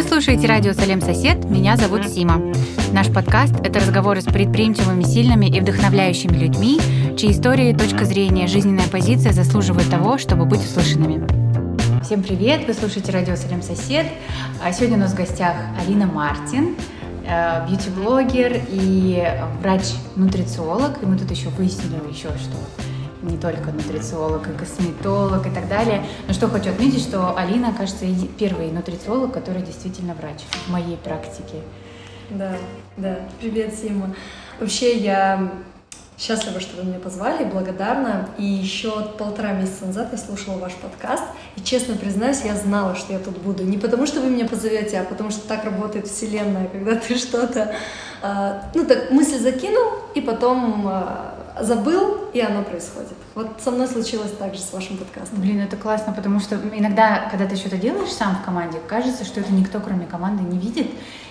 Вы слушаете радио «Салем Сосед», меня зовут Сима. Наш подкаст – это разговоры с предприимчивыми, сильными и вдохновляющими людьми, чьи истории, точка зрения, жизненная позиция заслуживают того, чтобы быть услышанными. Всем привет! Вы слушаете радио «Салем Сосед». А сегодня у нас в гостях Алина Мартин, э, бьюти-блогер и врач-нутрициолог. И мы тут еще выяснили еще, что не только нутрициолог и косметолог и так далее. Но что хочу отметить, что Алина, кажется, первый нутрициолог, который действительно врач в моей практике. Да, да. Привет, Сима. Вообще я счастлива, что вы меня позвали, благодарна. И еще полтора месяца назад я слушала ваш подкаст. И честно признаюсь, я знала, что я тут буду. Не потому, что вы меня позовете, а потому что так работает Вселенная, когда ты что-то, э, ну так, мысль закинул, и потом э, забыл, и оно происходит. Вот со мной случилось так же с вашим подкастом. Блин, это классно, потому что иногда, когда ты что-то делаешь сам в команде, кажется, что это никто, кроме команды, не видит.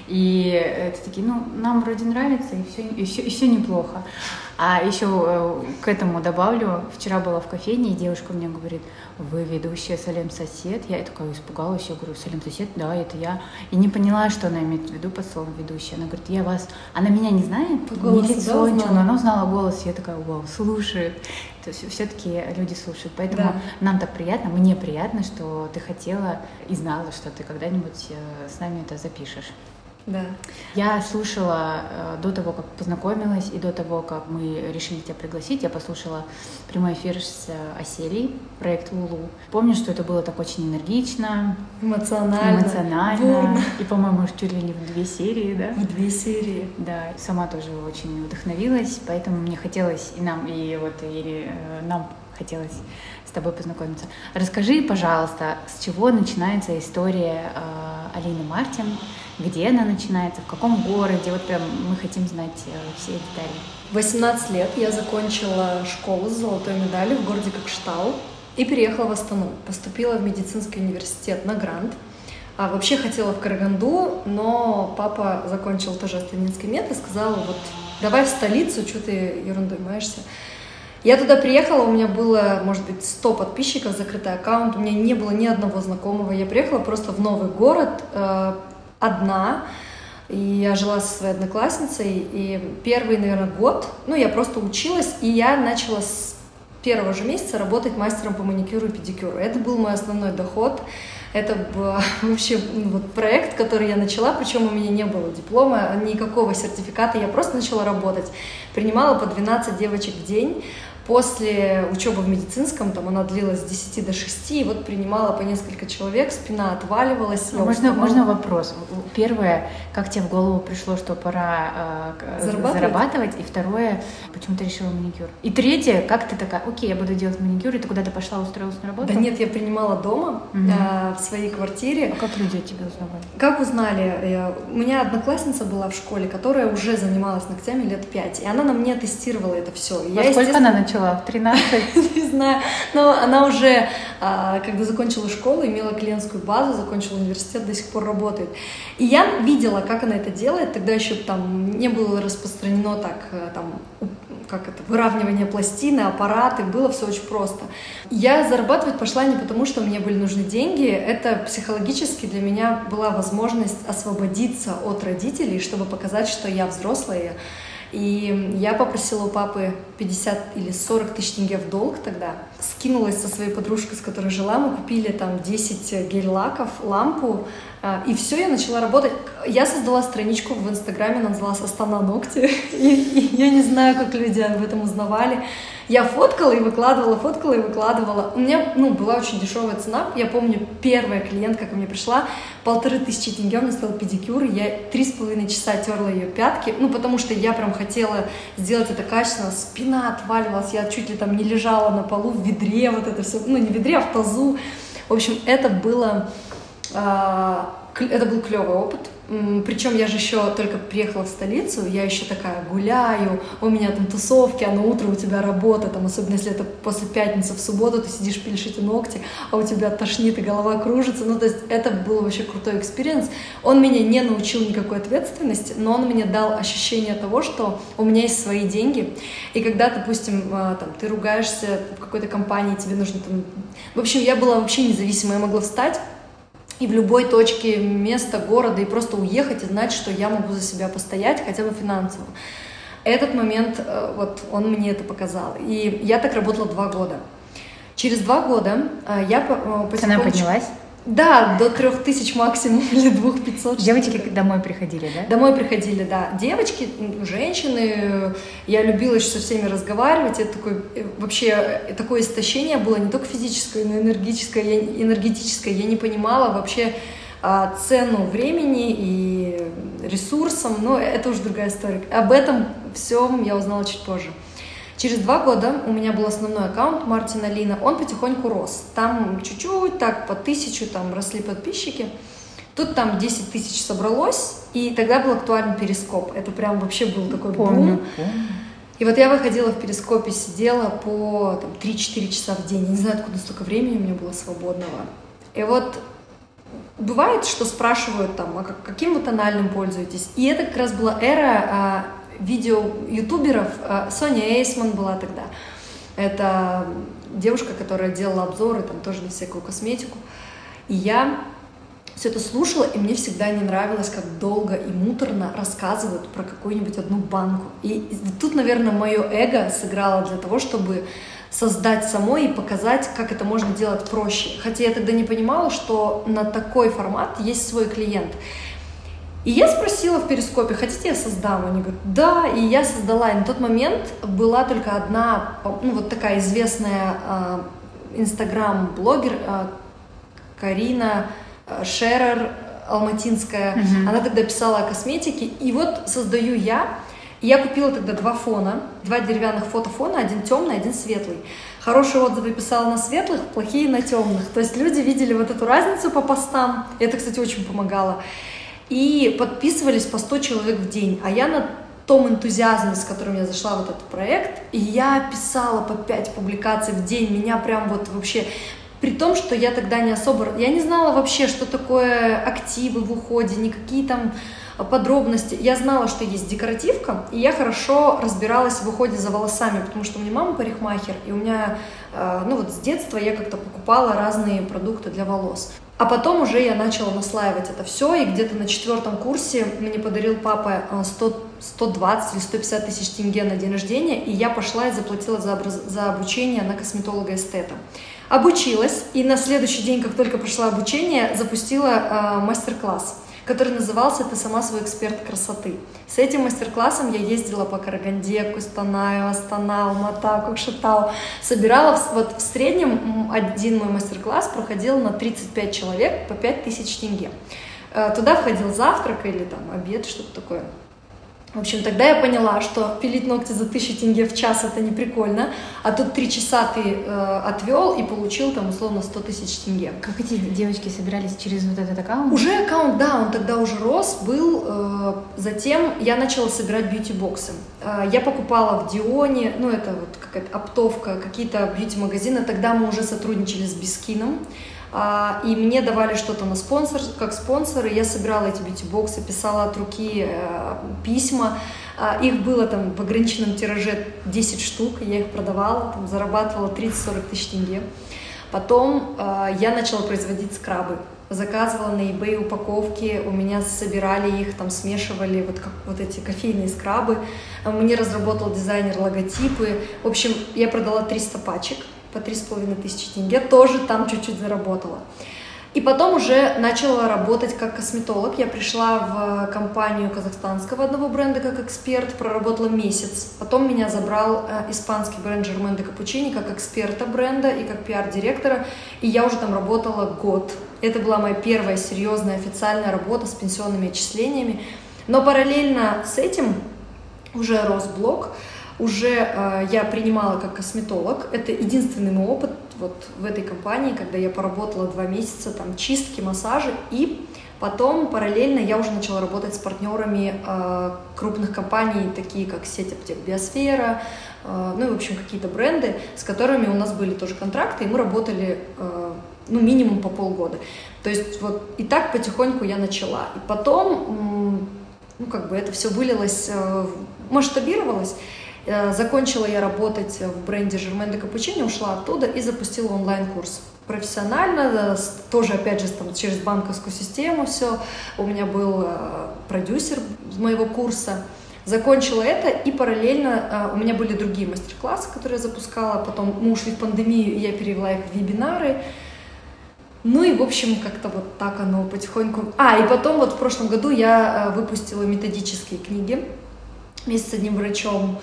И это такие, ну, нам вроде нравится, и все, и все, и все неплохо. А еще э, к этому добавлю, вчера была в кофейне, и девушка мне говорит, вы ведущая Салем Сосед? Я такая испугалась, я говорю, Салем Сосед, да, это я. И не поняла, что она имеет в виду под словом ведущая. Она говорит, я вас, она меня не знает, по не лицо, да, ничего, но она узнала голос, я такая, вау, слушает. То есть все-таки люди слушают. Поэтому да. нам так приятно, мне приятно, что ты хотела и знала, что ты когда-нибудь э, с нами это запишешь. Да. Я слушала э, до того, как познакомилась, и до того, как мы решили тебя пригласить, я послушала прямой эфир с э, Оселей, проект Лулу. Помню, что это было так очень энергично, эмоционально, эмоционально. Бурно. И, по-моему, чуть ли не в две серии, да? В две серии. Да, сама тоже очень вдохновилась, поэтому мне хотелось и нам, и вот и э, нам хотелось с тобой познакомиться. Расскажи, пожалуйста, с чего начинается история э, Алины Мартин, где она начинается, в каком городе, вот прям мы хотим знать э, все детали. 18 лет я закончила школу с золотой медалью в городе Кокштау и переехала в Астану. Поступила в медицинский университет на грант. А вообще хотела в Караганду, но папа закончил тоже астанинский мед и сказал, вот давай в столицу, что ты ерундой маешься. Я туда приехала, у меня было, может быть, 100 подписчиков, закрытый аккаунт, у меня не было ни одного знакомого. Я приехала просто в новый город, э, одна, и я жила со своей одноклассницей, и первый, наверное, год, ну, я просто училась, и я начала с первого же месяца работать мастером по маникюру и педикюру. Это был мой основной доход. Это был вообще ну, вот проект, который я начала, причем у меня не было диплома, никакого сертификата, я просто начала работать. Принимала по 12 девочек в день, После учебы в медицинском, там она длилась с 10 до 6, и вот принимала по несколько человек, спина отваливалась. А можно, можно вопрос? Первое, как тебе в голову пришло, что пора э, зарабатывать? зарабатывать? И второе, почему ты решила маникюр? И третье, как ты такая, окей, я буду делать маникюр, и ты куда-то пошла, устроилась на работу? Да нет, я принимала дома, угу. э, в своей квартире. А как люди о тебе узнавали? Как узнали? Я, у меня одноклассница была в школе, которая уже занималась ногтями лет пять, и она на мне тестировала это все. Во я, сколько она начала? Начала? В 13? Не знаю. Но она уже, а, когда закончила школу, имела клиентскую базу, закончила университет, до сих пор работает. И я видела, как она это делает. Тогда еще там не было распространено так, э, там, как это, выравнивание пластины, аппараты, было все очень просто. Я зарабатывать пошла не потому, что мне были нужны деньги, это психологически для меня была возможность освободиться от родителей, чтобы показать, что я взрослая, и я попросила у папы 50 или 40 тысяч тенге в долг тогда. Скинулась со своей подружкой, с которой жила. Мы купили там 10 гель-лаков, лампу. А, и все, я начала работать. Я создала страничку в Инстаграме, она называлась «Астана ногти». И, и я не знаю, как люди об этом узнавали. Я фоткала и выкладывала, фоткала и выкладывала. У меня, ну, была очень дешевая цена. Я помню, первая клиентка ко мне пришла, полторы тысячи тенге у меня стоил педикюр, я три с половиной часа терла ее пятки, ну, потому что я прям хотела сделать это качественно, спина отваливалась, я чуть ли там не лежала на полу в ведре, вот это все, ну, не ведре, а в тазу. В общем, это было, э, это был клевый опыт, причем я же еще только приехала в столицу, я еще такая гуляю, у меня там тусовки, а на утро у тебя работа, там, особенно если это после пятницы в субботу, ты сидишь, пилишь эти ногти, а у тебя тошнит и голова кружится. Ну, то есть это был вообще крутой experience. Он меня не научил никакой ответственности, но он мне дал ощущение того, что у меня есть свои деньги. И когда, допустим, а, там, ты ругаешься в какой-то компании, тебе нужно там... В общем, я была вообще независимая, я могла встать, и в любой точке места, города, и просто уехать и знать, что я могу за себя постоять, хотя бы финансово. Этот момент, э, вот он мне это показал. И я так работала два года. Через два года э, я потихонечку... Цена поднялась? Да, до трех тысяч максимум или двух пятьсот. Девочки домой приходили, да? Домой приходили, да. Девочки, женщины. Я любила еще со всеми разговаривать. Это такое, э, вообще такое истощение было не только физическое, но и энергетическое. Я, энергетическое. Я не понимала вообще а, цену времени и ресурсам. Но это уже другая история. Об этом всем я узнала чуть позже. Через два года у меня был основной аккаунт Мартина Лина, он потихоньку рос. Там чуть-чуть, так по тысячу там росли подписчики. Тут там 10 тысяч собралось, и тогда был актуален перископ. Это прям вообще был такой помню, бум. И вот я выходила в перископе, сидела по там, 3-4 часа в день. Я не знаю, откуда столько времени у меня было свободного. И вот бывает, что спрашивают там, а каким вы тональным пользуетесь? И это как раз была эра а, видео ютуберов. Э, Соня Эйсман была тогда. Это девушка, которая делала обзоры там тоже на всякую косметику. И я все это слушала, и мне всегда не нравилось, как долго и муторно рассказывают про какую-нибудь одну банку. И тут, наверное, мое эго сыграло для того, чтобы создать самой и показать, как это можно делать проще. Хотя я тогда не понимала, что на такой формат есть свой клиент. И я спросила в перископе, хотите я создам? Они говорят, да, и я создала. И на тот момент была только одна, ну вот такая известная а, инстаграм-блогер э, Карина э, Шерер Алматинская. Mm-hmm. Она тогда писала о косметике. И вот создаю я. Я купила тогда два фона, два деревянных фотофона, один темный, один светлый. Хорошие отзывы писала на светлых, плохие на темных. То есть люди видели вот эту разницу по постам. И это, кстати, очень помогало и подписывались по 100 человек в день. А я на том энтузиазме, с которым я зашла в этот проект, и я писала по 5 публикаций в день, меня прям вот вообще при том, что я тогда не особо... Я не знала вообще, что такое активы в уходе, никакие там подробности. Я знала, что есть декоративка, и я хорошо разбиралась в уходе за волосами, потому что у меня мама парикмахер, и у меня, ну вот с детства я как-то покупала разные продукты для волос. А потом уже я начала наслаивать это все, и где-то на четвертом курсе мне подарил папа 100, 120 или 150 тысяч тенге на день рождения, и я пошла и заплатила за, образ... за обучение на косметолога-эстета. Обучилась, и на следующий день, как только прошла обучение, запустила э, мастер-класс который назывался «Ты сама свой эксперт красоты». С этим мастер-классом я ездила по Караганде, Кустанаю, Астана, Алмата, Кокшетау. Собирала, вот в среднем один мой мастер-класс проходил на 35 человек по 5000 тенге. Э, туда входил завтрак или там обед, что-то такое. В общем, тогда я поняла, что пилить ногти за тысячу тенге в час это не прикольно, а тут три часа ты э, отвел и получил там условно 100 тысяч тенге. Как эти девочки собирались через вот этот аккаунт? Уже аккаунт, да, он тогда уже рос, был. Э, затем я начала собирать бьюти-боксы. Э, я покупала в Дионе, ну это вот какая-то оптовка, какие-то бьюти-магазины. Тогда мы уже сотрудничали с Бискином. А, и мне давали что-то на спонсор, как спонсоры, я собирала эти бьюти-боксы, писала от руки э, письма, а, их было там в ограниченном тираже 10 штук, я их продавала, там, зарабатывала 30-40 тысяч тенге. Потом э, я начала производить скрабы, заказывала на eBay упаковки, у меня собирали их, там смешивали вот, как, вот эти кофейные скрабы, мне разработал дизайнер логотипы, в общем, я продала 300 пачек, по три с половиной тысячи тенге, тоже там чуть-чуть заработала. И потом уже начала работать как косметолог. Я пришла в компанию казахстанского одного бренда как эксперт, проработала месяц. Потом меня забрал э, испанский бренд Germain de Cappuccini как эксперта бренда и как пиар-директора. И я уже там работала год. Это была моя первая серьезная официальная работа с пенсионными отчислениями. Но параллельно с этим уже рос блог уже э, я принимала как косметолог. Это единственный мой опыт вот в этой компании, когда я поработала два месяца, там чистки, массажи, и потом параллельно я уже начала работать с партнерами э, крупных компаний, такие как сеть аптек Биосфера, э, ну и, в общем, какие-то бренды, с которыми у нас были тоже контракты, и мы работали, э, ну, минимум по полгода. То есть вот и так потихоньку я начала. И потом, ну, как бы это все вылилось, э, масштабировалось, закончила я работать в бренде Жермен де Капучини, ушла оттуда и запустила онлайн-курс. профессионально, тоже, опять же, там, через банковскую систему все. У меня был э, продюсер моего курса. Закончила это, и параллельно э, у меня были другие мастер-классы, которые я запускала. Потом мы ушли в пандемию, и я перевела их в вебинары. Ну и, в общем, как-то вот так оно потихоньку... А, и потом вот в прошлом году я выпустила методические книги вместе с одним врачом.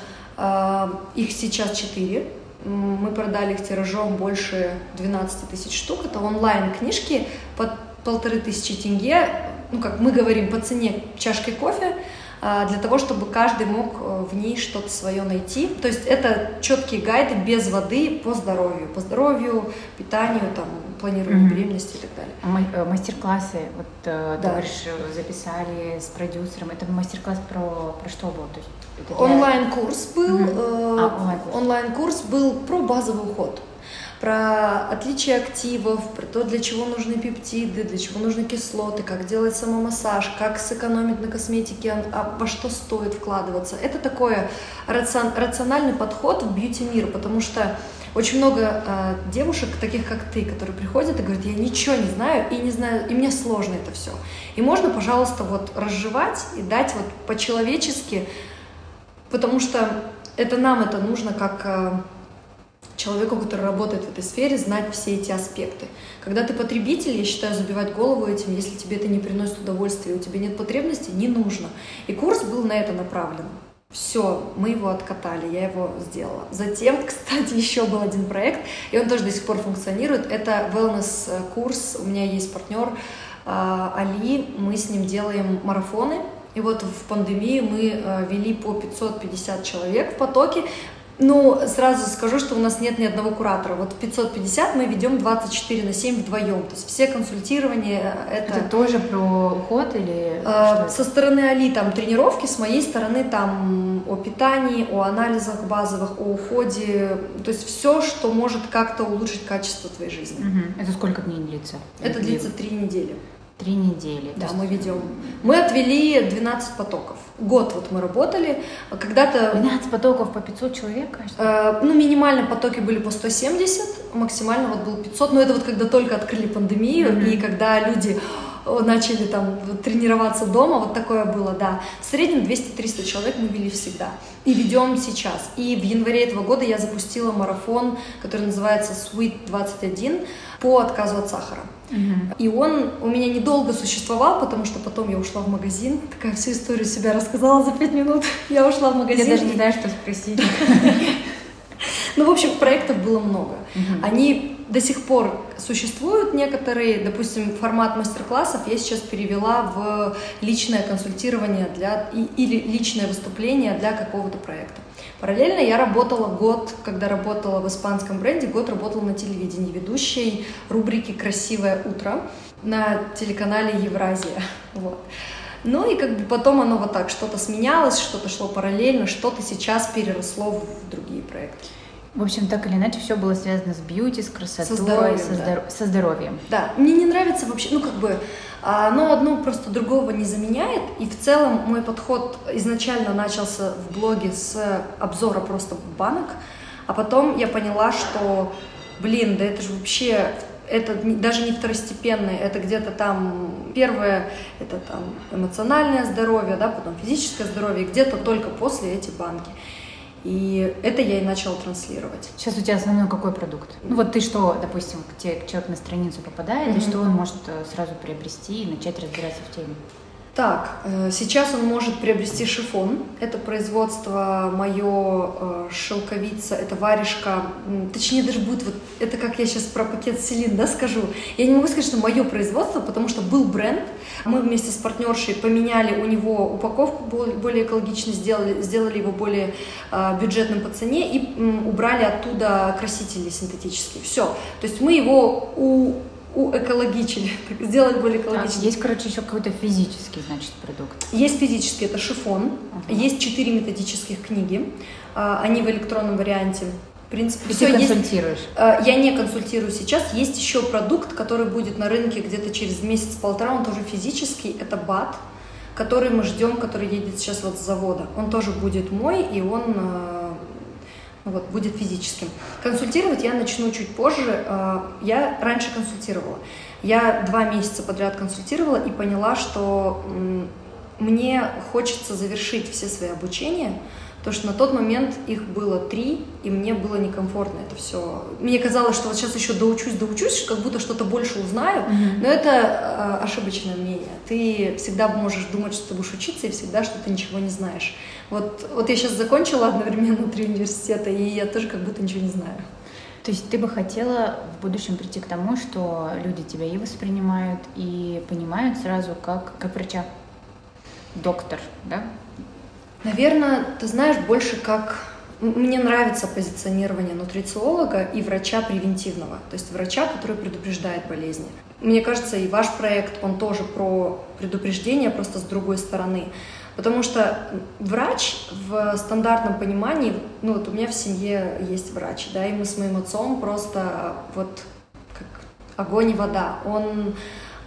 Их сейчас четыре мы продали их тиражом больше 12 тысяч штук. Это онлайн-книжки под полторы тысячи тенге, ну, как мы говорим, по цене чашкой кофе, а, для того, чтобы каждый мог э, в ней что-то свое найти. То есть это четкие гайды без воды по здоровью, по здоровью, питанию, там, планированию mm-hmm. беременности и так далее. Э, мастер-классы, вот э, да. говоришь, записали с продюсером. Это мастер-класс про, про что был? То есть. Онлайн-курс был. Э, а, онлайн-курс. онлайн-курс был про базовый уход про отличие активов, про то, для чего нужны пептиды, для чего нужны кислоты, как делать самомассаж, как сэкономить на косметике, а, а во что стоит вкладываться. Это такой рациональный подход в бьюти-мир, потому что очень много э, девушек, таких как ты, которые приходят и говорят, я ничего не знаю и не знаю, и мне сложно это все. И можно, пожалуйста, вот разжевать и дать вот по-человечески, потому что это нам это нужно как э, человеку, который работает в этой сфере, знать все эти аспекты. Когда ты потребитель, я считаю, забивать голову этим, если тебе это не приносит удовольствия, у тебя нет потребности, не нужно. И курс был на это направлен. Все, мы его откатали, я его сделала. Затем, кстати, еще был один проект, и он тоже до сих пор функционирует. Это wellness-курс. У меня есть партнер а, Али, мы с ним делаем марафоны. И вот в пандемии мы а, вели по 550 человек в потоке. Ну, сразу скажу, что у нас нет ни одного куратора. Вот 550 мы ведем 24 на 7 вдвоем. То есть все консультирования э, это... Это тоже про уход или... Э, со стороны Али там тренировки, с моей стороны там о питании, о анализах базовых, о уходе. То есть все, что может как-то улучшить качество твоей жизни. Угу. Это сколько дней длится? Это длится три недели. Три недели. Да, мы ведем. Мы отвели 12 потоков. Год вот мы работали. Когда-то... 12 потоков по 500 человек, кажется? Э, ну, минимально потоки были по 170, максимально вот был 500. Но это вот когда только открыли пандемию, mm-hmm. и когда люди начали там тренироваться дома, вот такое было, да. В среднем 200-300 человек мы вели всегда. И ведем сейчас. И в январе этого года я запустила марафон, который называется Sweet 21 по отказу от сахара. Угу. И он у меня недолго существовал, потому что потом я ушла в магазин. Такая всю историю себя рассказала за пять минут. Я ушла в магазин. Я даже не знаю, что спросить. Ну, в общем, проектов было много. Они до сих пор существуют некоторые, допустим, формат мастер-классов я сейчас перевела в личное консультирование для, или личное выступление для какого-то проекта. Параллельно я работала год, когда работала в испанском бренде, год работала на телевидении, ведущей рубрики «Красивое утро» на телеканале «Евразия». Вот. Ну и как бы потом оно вот так, что-то сменялось, что-то шло параллельно, что-то сейчас переросло в другие проекты. В общем, так или иначе, все было связано с бьюти, с красотой, со здоровьем. Со, здоров... да. со здоровьем. Да, мне не нравится вообще, ну как бы, оно одно просто другого не заменяет. И в целом мой подход изначально начался в блоге с обзора просто банок, а потом я поняла, что, блин, да это же вообще это даже не второстепенное, это где-то там первое, это там эмоциональное здоровье, да, потом физическое здоровье, где-то только после эти банки. И это я и начала транслировать. Сейчас у тебя основной какой продукт? Ну вот ты что, допустим, к тебе человек на страницу попадает, mm-hmm. и что он может э, сразу приобрести и начать разбираться в теме? Так, э, сейчас он может приобрести шифон. Это производство мое э, шелковица, это варежка. Точнее, даже будет вот, это как я сейчас про пакет Селин, да, скажу. Я не могу сказать, что мое производство, потому что был бренд. Мы вместе с партнершей поменяли у него упаковку, более экологично сделали, сделали его более э, бюджетным по цене и убрали оттуда красители синтетические. Все. То есть мы его у уэкологичили, сделать более экологичным. А, есть, короче, еще какой-то физический, значит, продукт. Есть физический, это шифон. Uh-huh. Есть четыре методических книги. А, они в электронном варианте. В принципе, все ты консультируешь? Есть. А, я не консультирую сейчас. Есть еще продукт, который будет на рынке где-то через месяц-полтора. Он тоже физический. Это БАТ, который мы ждем, который едет сейчас вот с завода. Он тоже будет мой, и он вот, будет физическим. Консультировать я начну чуть позже. А, я раньше консультировала. Я два месяца подряд консультировала и поняла, что мне хочется завершить все свои обучения, Потому что на тот момент их было три, и мне было некомфортно это все. Мне казалось, что вот сейчас еще доучусь, доучусь, как будто что-то больше узнаю, mm-hmm. но это э, ошибочное мнение. Ты всегда можешь думать, что ты будешь учиться, и всегда, что ты ничего не знаешь. Вот, вот я сейчас закончила одновременно три университета, и я тоже как будто ничего не знаю. То есть ты бы хотела в будущем прийти к тому, что люди тебя и воспринимают, и понимают сразу как, как врача, доктор, да? Наверное, ты знаешь, больше как... Мне нравится позиционирование нутрициолога и врача превентивного, то есть врача, который предупреждает болезни. Мне кажется, и ваш проект, он тоже про предупреждение, просто с другой стороны. Потому что врач в стандартном понимании, ну вот у меня в семье есть врач, да, и мы с моим отцом просто вот как огонь и вода. Он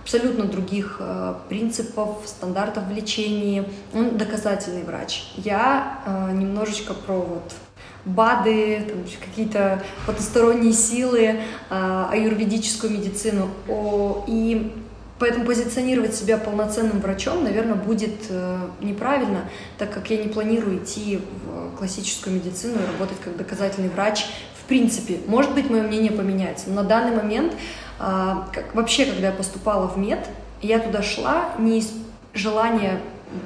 абсолютно других э, принципов, стандартов в лечении. Он доказательный врач. Я э, немножечко про вот БАДы, какие-то потусторонние силы, э, аюрведическую медицину. И Поэтому позиционировать себя полноценным врачом, наверное, будет э, неправильно, так как я не планирую идти в классическую медицину и работать как доказательный врач. В принципе, может быть, мое мнение поменяется, но на данный момент а, как, вообще, когда я поступала в мед, я туда шла не из желания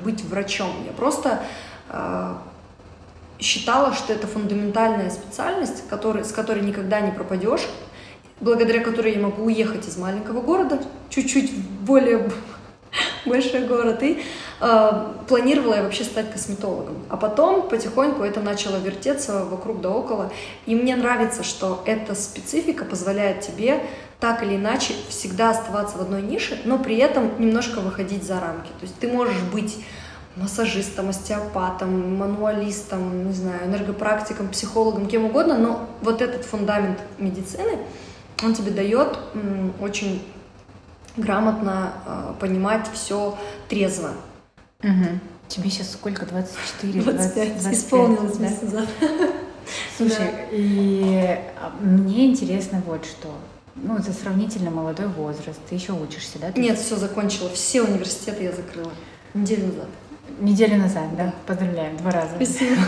быть врачом. Я просто э, считала, что это фундаментальная специальность, который, с которой никогда не пропадешь, благодаря которой я могу уехать из маленького города, чуть-чуть более большой город, и э, планировала я вообще стать косметологом. А потом потихоньку это начало вертеться вокруг да около, и мне нравится, что эта специфика позволяет тебе так или иначе всегда оставаться в одной нише, но при этом немножко выходить за рамки. То есть ты можешь быть массажистом, остеопатом, мануалистом, не знаю, энергопрактиком, психологом, кем угодно, но вот этот фундамент медицины, он тебе дает очень грамотно э, понимать все трезво. Угу. Тебе сейчас сколько? 24? 25, 20, 25 исполнилось да? месяц назад. Слушай, да. и а, мне интересно вот что. Ну, это сравнительно молодой возраст. Ты еще учишься, да? Ты Нет, все закончила. Все университеты я закрыла. Неделю назад. Неделю назад, да? Поздравляем, два раза. Спасибо.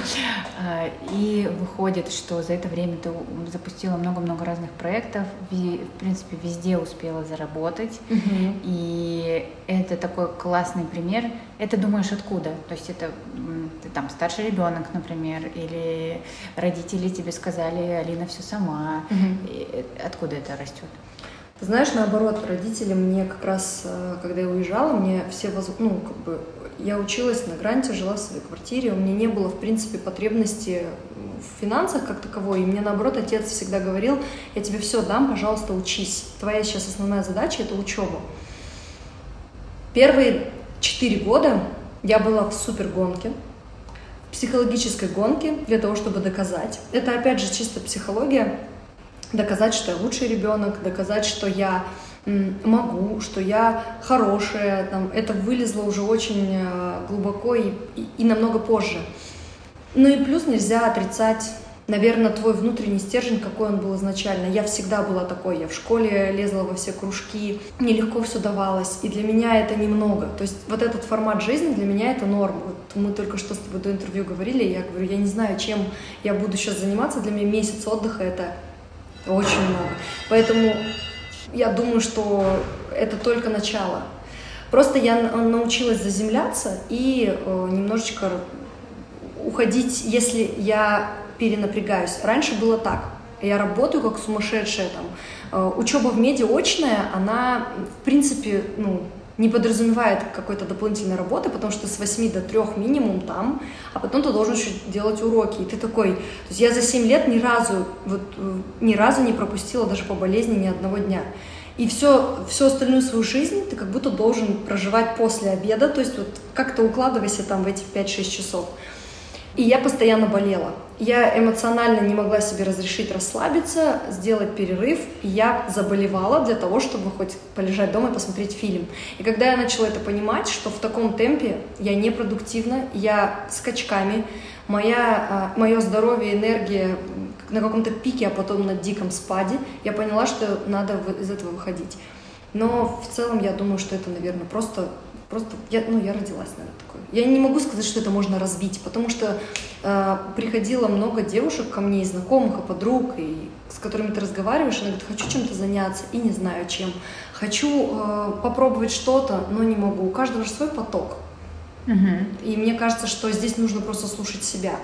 А, и выходит, что за это время ты запустила много-много разных проектов, в принципе, везде успела заработать. Угу. И это такой классный пример. Это думаешь откуда? То есть это ты там старший ребенок, например, или родители тебе сказали, Алина все сама. Угу. Откуда это растет? Ты знаешь, наоборот, родители мне как раз, э, когда я уезжала, мне все, ну, как бы, я училась на гранте, жила в своей квартире, у меня не было, в принципе, потребности в финансах как таковой, и мне, наоборот, отец всегда говорил, я тебе все дам, пожалуйста, учись. Твоя сейчас основная задача — это учеба. Первые четыре года я была в супер гонке, в психологической гонке для того, чтобы доказать. Это, опять же, чисто психология, доказать, что я лучший ребенок, доказать, что я могу, что я хорошая, там, это вылезло уже очень э, глубоко и, и, и намного позже. Ну и плюс нельзя отрицать, наверное, твой внутренний стержень, какой он был изначально. Я всегда была такой, я в школе лезла во все кружки, мне легко все давалось, и для меня это немного. То есть вот этот формат жизни для меня это норм. Вот мы только что с тобой до интервью говорили, я говорю, я не знаю, чем я буду сейчас заниматься, для меня месяц отдыха это очень много. Поэтому я думаю, что это только начало. Просто я научилась заземляться и э, немножечко уходить, если я перенапрягаюсь. Раньше было так. Я работаю как сумасшедшая там. Э, учеба в меди очная, она, в принципе, ну, не подразумевает какой-то дополнительной работы, потому что с 8 до 3 минимум там, а потом ты должен еще делать уроки. И ты такой... То есть я за 7 лет ни разу, вот, ни разу не пропустила даже по болезни ни одного дня. И все, всю остальную свою жизнь ты как будто должен проживать после обеда, то есть вот как-то укладывайся там в эти 5-6 часов. И я постоянно болела. Я эмоционально не могла себе разрешить расслабиться, сделать перерыв. Я заболевала для того, чтобы хоть полежать дома и посмотреть фильм. И когда я начала это понимать, что в таком темпе я непродуктивна, я скачками, моя, а, мое здоровье, энергия на каком-то пике, а потом на диком спаде, я поняла, что надо из этого выходить. Но в целом я думаю, что это, наверное, просто, просто я, ну, я родилась, наверное, такой. Я не могу сказать, что это можно разбить, потому что э, приходило много девушек ко мне, и знакомых, и подруг, и с которыми ты разговариваешь, она говорит, хочу чем-то заняться, и не знаю чем. Хочу э, попробовать что-то, но не могу. У каждого же свой поток. Угу. И мне кажется, что здесь нужно просто слушать себя.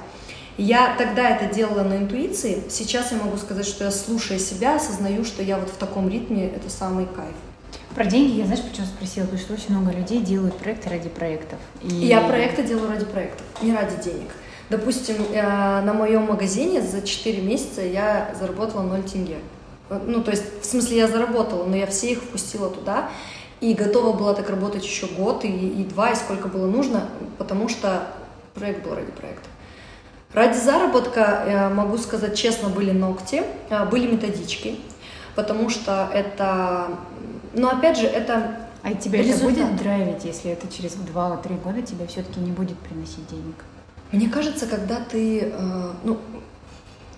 Я тогда это делала на интуиции, сейчас я могу сказать, что я слушая себя, осознаю, что я вот в таком ритме, это самый кайф. Про деньги я, знаешь, почему спросила? Потому что очень много людей делают проекты ради проектов. И... Я проекты делаю ради проектов, не ради денег. Допустим, э, на моем магазине за 4 месяца я заработала 0 тенге. Ну, то есть, в смысле, я заработала, но я все их впустила туда. И готова была так работать еще год и, и два, и сколько было нужно, потому что проект был ради проекта. Ради заработка, я могу сказать честно, были ногти, э, были методички, потому что это но опять же, это а тебя результат. это будет драйвить, если это через 2-3 года тебе все-таки не будет приносить денег? Мне кажется, когда ты, э, ну,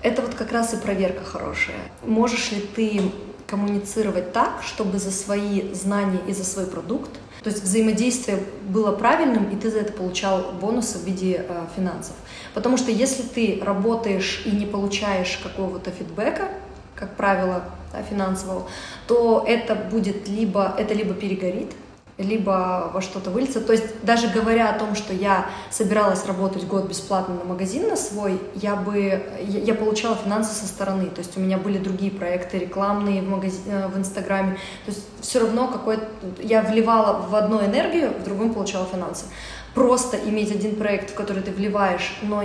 это вот как раз и проверка хорошая. Можешь ли ты коммуницировать так, чтобы за свои знания и за свой продукт, то есть взаимодействие было правильным, и ты за это получал бонусы в виде э, финансов. Потому что если ты работаешь и не получаешь какого-то фидбэка, как правило, финансового, то это будет либо, это либо перегорит, либо во что-то выльется. То есть даже говоря о том, что я собиралась работать год бесплатно на магазин на свой, я бы, я, я получала финансы со стороны. То есть у меня были другие проекты рекламные в, магазин, э, в Инстаграме. То есть все равно какой-то... Я вливала в одну энергию, в другом получала финансы. Просто иметь один проект, в который ты вливаешь, но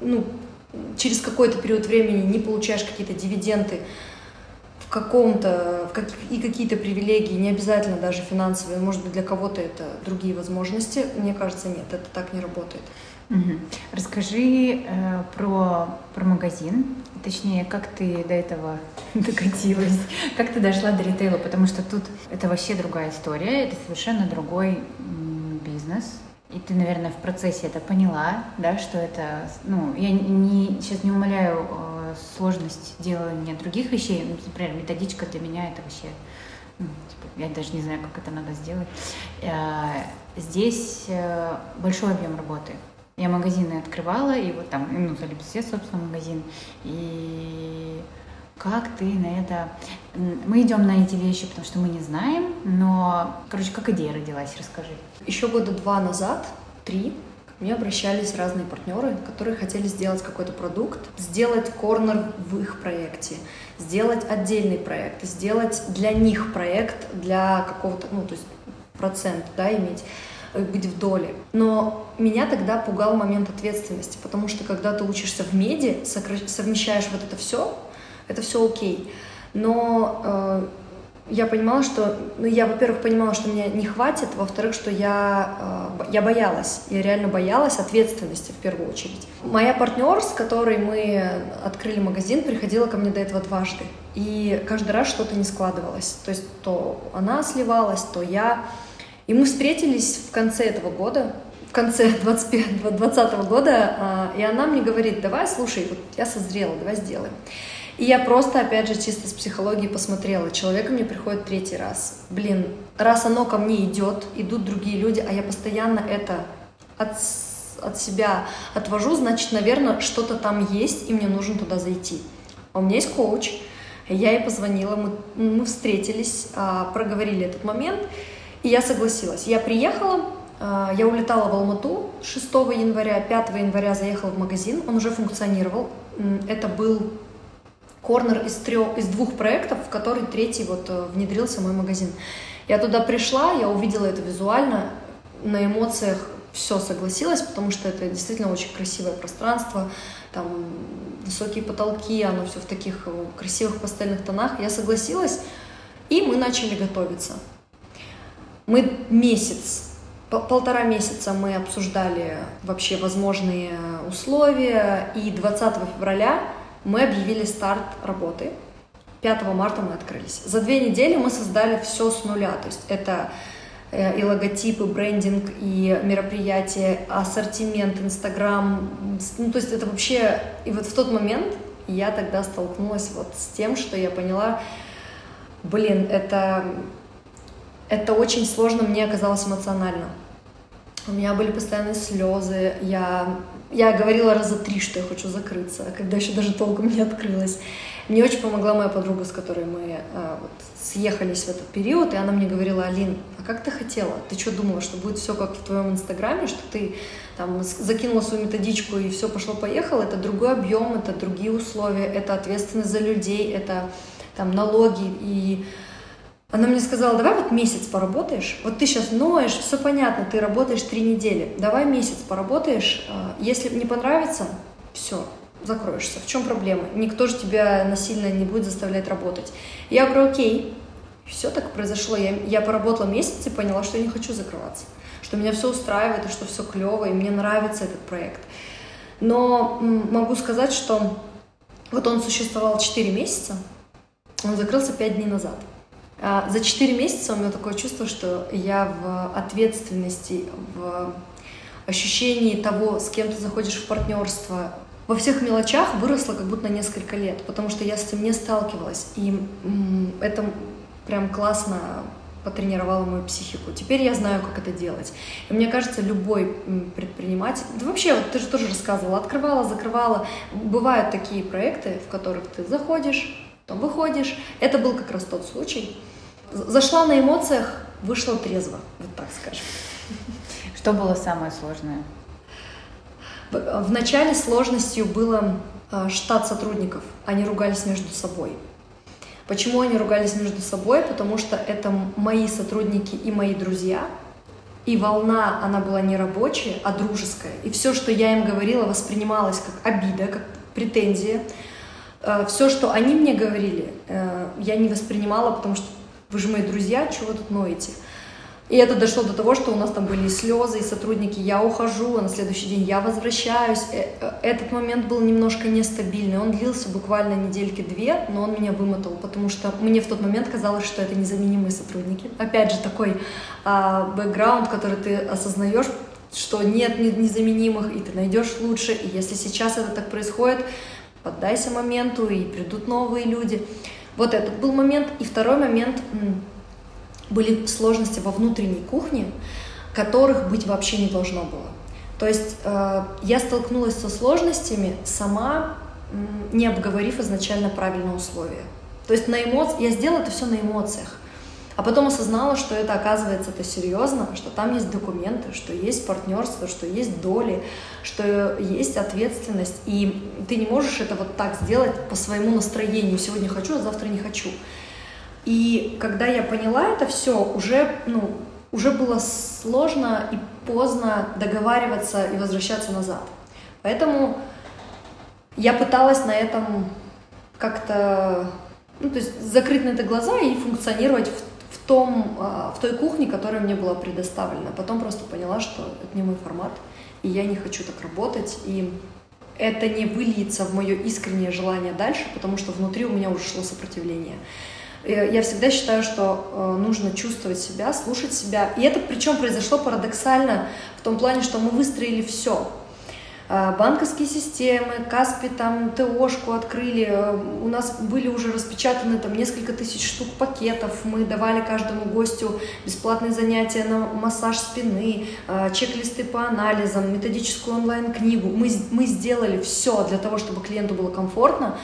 ну, через какой-то период времени не получаешь какие-то дивиденды, каком-то, как, и какие-то привилегии, не обязательно даже финансовые, может быть, для кого-то это другие возможности, мне кажется, нет, это так не работает. Угу. Расскажи э, про, про магазин, точнее, как ты до этого докатилась, как ты дошла до ритейла, потому что тут это вообще другая история, это совершенно другой бизнес, и ты, наверное, в процессе это поняла, да, что это, ну, я не, сейчас не умоляю э, сложность делания других вещей, ну, например, методичка для меня это вообще, ну, типа, я даже не знаю, как это надо сделать. Э, здесь э, большой объем работы. Я магазины открывала, и вот там, ну, за все, собственно, магазин, и как ты на это... Мы идем на эти вещи, потому что мы не знаем, но, короче, как идея родилась, расскажи. Еще года два назад, три, ко мне обращались разные партнеры, которые хотели сделать какой-то продукт, сделать корнер в их проекте, сделать отдельный проект, сделать для них проект для какого-то, ну, то есть процент, да, иметь э, быть в доле. Но меня тогда пугал момент ответственности, потому что когда ты учишься в меди, совмещаешь вот это все, это все окей. Но э, я понимала, что, ну, я, во-первых, понимала, что меня не хватит, во-вторых, что я, э, я боялась, я реально боялась ответственности в первую очередь. Моя партнер, с которой мы открыли магазин, приходила ко мне до этого дважды, и каждый раз что-то не складывалось, то есть то она сливалась, то я, и мы встретились в конце этого года, в конце 2020 года, э, и она мне говорит, давай, слушай, вот я созрела, давай сделаем. И я просто, опять же, чисто с психологией посмотрела. Человек мне приходит третий раз. Блин, раз оно ко мне идет, идут другие люди, а я постоянно это от, от себя отвожу, значит, наверное, что-то там есть, и мне нужно туда зайти. У меня есть коуч, я ей позвонила, мы, мы встретились, а, проговорили этот момент, и я согласилась. Я приехала, а, я улетала в Алмату 6 января, 5 января заехала в магазин, он уже функционировал. Это был корнер из, трех, из двух проектов, в который третий вот э, внедрился мой магазин. Я туда пришла, я увидела это визуально, на эмоциях все согласилась, потому что это действительно очень красивое пространство, там высокие потолки, оно все в таких э, красивых пастельных тонах. Я согласилась, и мы начали готовиться. Мы месяц, полтора месяца мы обсуждали вообще возможные условия, и 20 февраля мы объявили старт работы. 5 марта мы открылись. За две недели мы создали все с нуля. То есть это э, и логотипы, брендинг, и мероприятия, ассортимент, Инстаграм. Ну, то есть это вообще... И вот в тот момент И я тогда столкнулась вот с тем, что я поняла, блин, это, это очень сложно мне оказалось эмоционально. У меня были постоянные слезы, я, я говорила раза три, что я хочу закрыться, когда еще даже толком не открылась. Мне очень помогла моя подруга, с которой мы а, вот, съехались в этот период, и она мне говорила, Алин, а как ты хотела? Ты что думала, что будет все как в твоем инстаграме, что ты там закинула свою методичку и все пошло-поехало? Это другой объем, это другие условия, это ответственность за людей, это там налоги и она мне сказала, давай вот месяц поработаешь, вот ты сейчас ноешь, все понятно, ты работаешь три недели, давай месяц поработаешь, а, если не понравится, все, закроешься. В чем проблема? Никто же тебя насильно не будет заставлять работать. Я говорю, окей, все так произошло. Я, я поработала месяц и поняла, что я не хочу закрываться, что меня все устраивает, и что все клево, и мне нравится этот проект. Но могу сказать, что вот он существовал 4 месяца, он закрылся 5 дней назад. А за 4 месяца у меня такое чувство, что я в ответственности, в ощущении того, с кем ты заходишь в партнерство, во всех мелочах выросла как будто на несколько лет, потому что я с этим не сталкивалась. И это прям классно потренировало мою психику. Теперь я знаю, как это делать. И мне кажется, любой предприниматель... Да вообще, вот ты же тоже рассказывала, открывала, закрывала. Бывают такие проекты, в которых ты заходишь, потом выходишь. Это был как раз тот случай. Зашла на эмоциях, вышла трезво, вот так скажем. Что было самое сложное? В начале сложностью было а, штат сотрудников. Они ругались между собой. Почему они ругались между собой? Потому что это мои сотрудники и мои друзья. И волна, она была не рабочая, а дружеская. И все, что я им говорила, воспринималось как обида, как претензия. Э, все, что они мне говорили, э, я не воспринимала, потому что вы же мои друзья, чего тут ноете? И это дошло до того, что у нас там были слезы, и сотрудники, я ухожу, а на следующий день я возвращаюсь. Э, этот момент был немножко нестабильный, он длился буквально недельки две, но он меня вымотал, потому что мне в тот момент казалось, что это незаменимые сотрудники. Опять же, такой а, бэкграунд, который ты осознаешь, что нет незаменимых, и ты найдешь лучше, и если сейчас это так происходит, поддайся моменту, и придут новые люди. Вот этот был момент. И второй момент — были сложности во внутренней кухне, которых быть вообще не должно было. То есть э, я столкнулась со сложностями сама, не обговорив изначально правильные условия. То есть на эмоциях, я сделала это все на эмоциях. А потом осознала, что это оказывается это серьезно, что там есть документы, что есть партнерство, что есть доли, что есть ответственность. И ты не можешь это вот так сделать по своему настроению. Сегодня хочу, а завтра не хочу. И когда я поняла это все, уже, ну, уже было сложно и поздно договариваться и возвращаться назад. Поэтому я пыталась на этом как-то, ну, то есть закрыть на это глаза и функционировать в, том, а, в той кухне, которая мне была предоставлена. Потом просто поняла, что это не мой формат, и я не хочу так работать, и это не выльется в мое искреннее желание дальше, потому что внутри у меня уже шло сопротивление. Я всегда считаю, что э, нужно чувствовать себя, слушать себя. И это причем произошло парадоксально в том плане, что мы выстроили все. Э, банковские системы, Каспи, там, ТОшку открыли. Э, у нас были уже распечатаны там несколько тысяч штук пакетов. Мы давали каждому гостю бесплатные занятия на массаж спины, чек-листы по анализам, методическую онлайн-книгу. Мы, мы сделали все для того, чтобы клиенту было комфортно.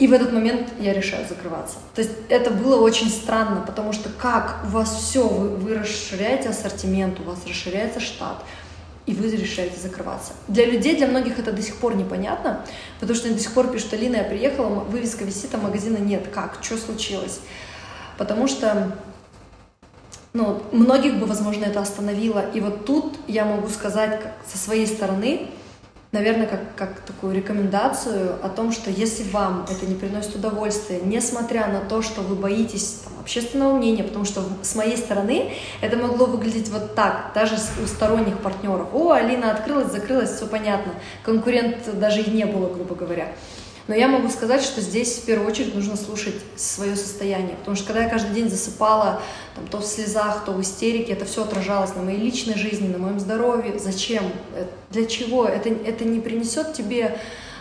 И в этот момент я решаю закрываться. То есть это было очень странно, потому что как у вас все, вы, вы расширяете ассортимент, у вас расширяется штат, и вы решаете закрываться. Для людей, для многих это до сих пор непонятно, потому что они до сих пор пишут, Алина, я приехала, вывеска висит, а магазина нет. Как? Что случилось? Потому что ну, многих бы, возможно, это остановило. И вот тут я могу сказать как, со своей стороны, наверное, как, как такую рекомендацию о том, что если вам это не приносит удовольствия, несмотря на то, что вы боитесь там, общественного мнения, потому что с моей стороны это могло выглядеть вот так, даже у сторонних партнеров. О, Алина открылась, закрылась, все понятно. Конкурент даже и не было, грубо говоря. Но я могу сказать, что здесь в первую очередь нужно слушать свое состояние. Потому что когда я каждый день засыпала там, то в слезах, то в истерике, это все отражалось на моей личной жизни, на моем здоровье. Зачем? Э, для чего? Это, это не принесет тебе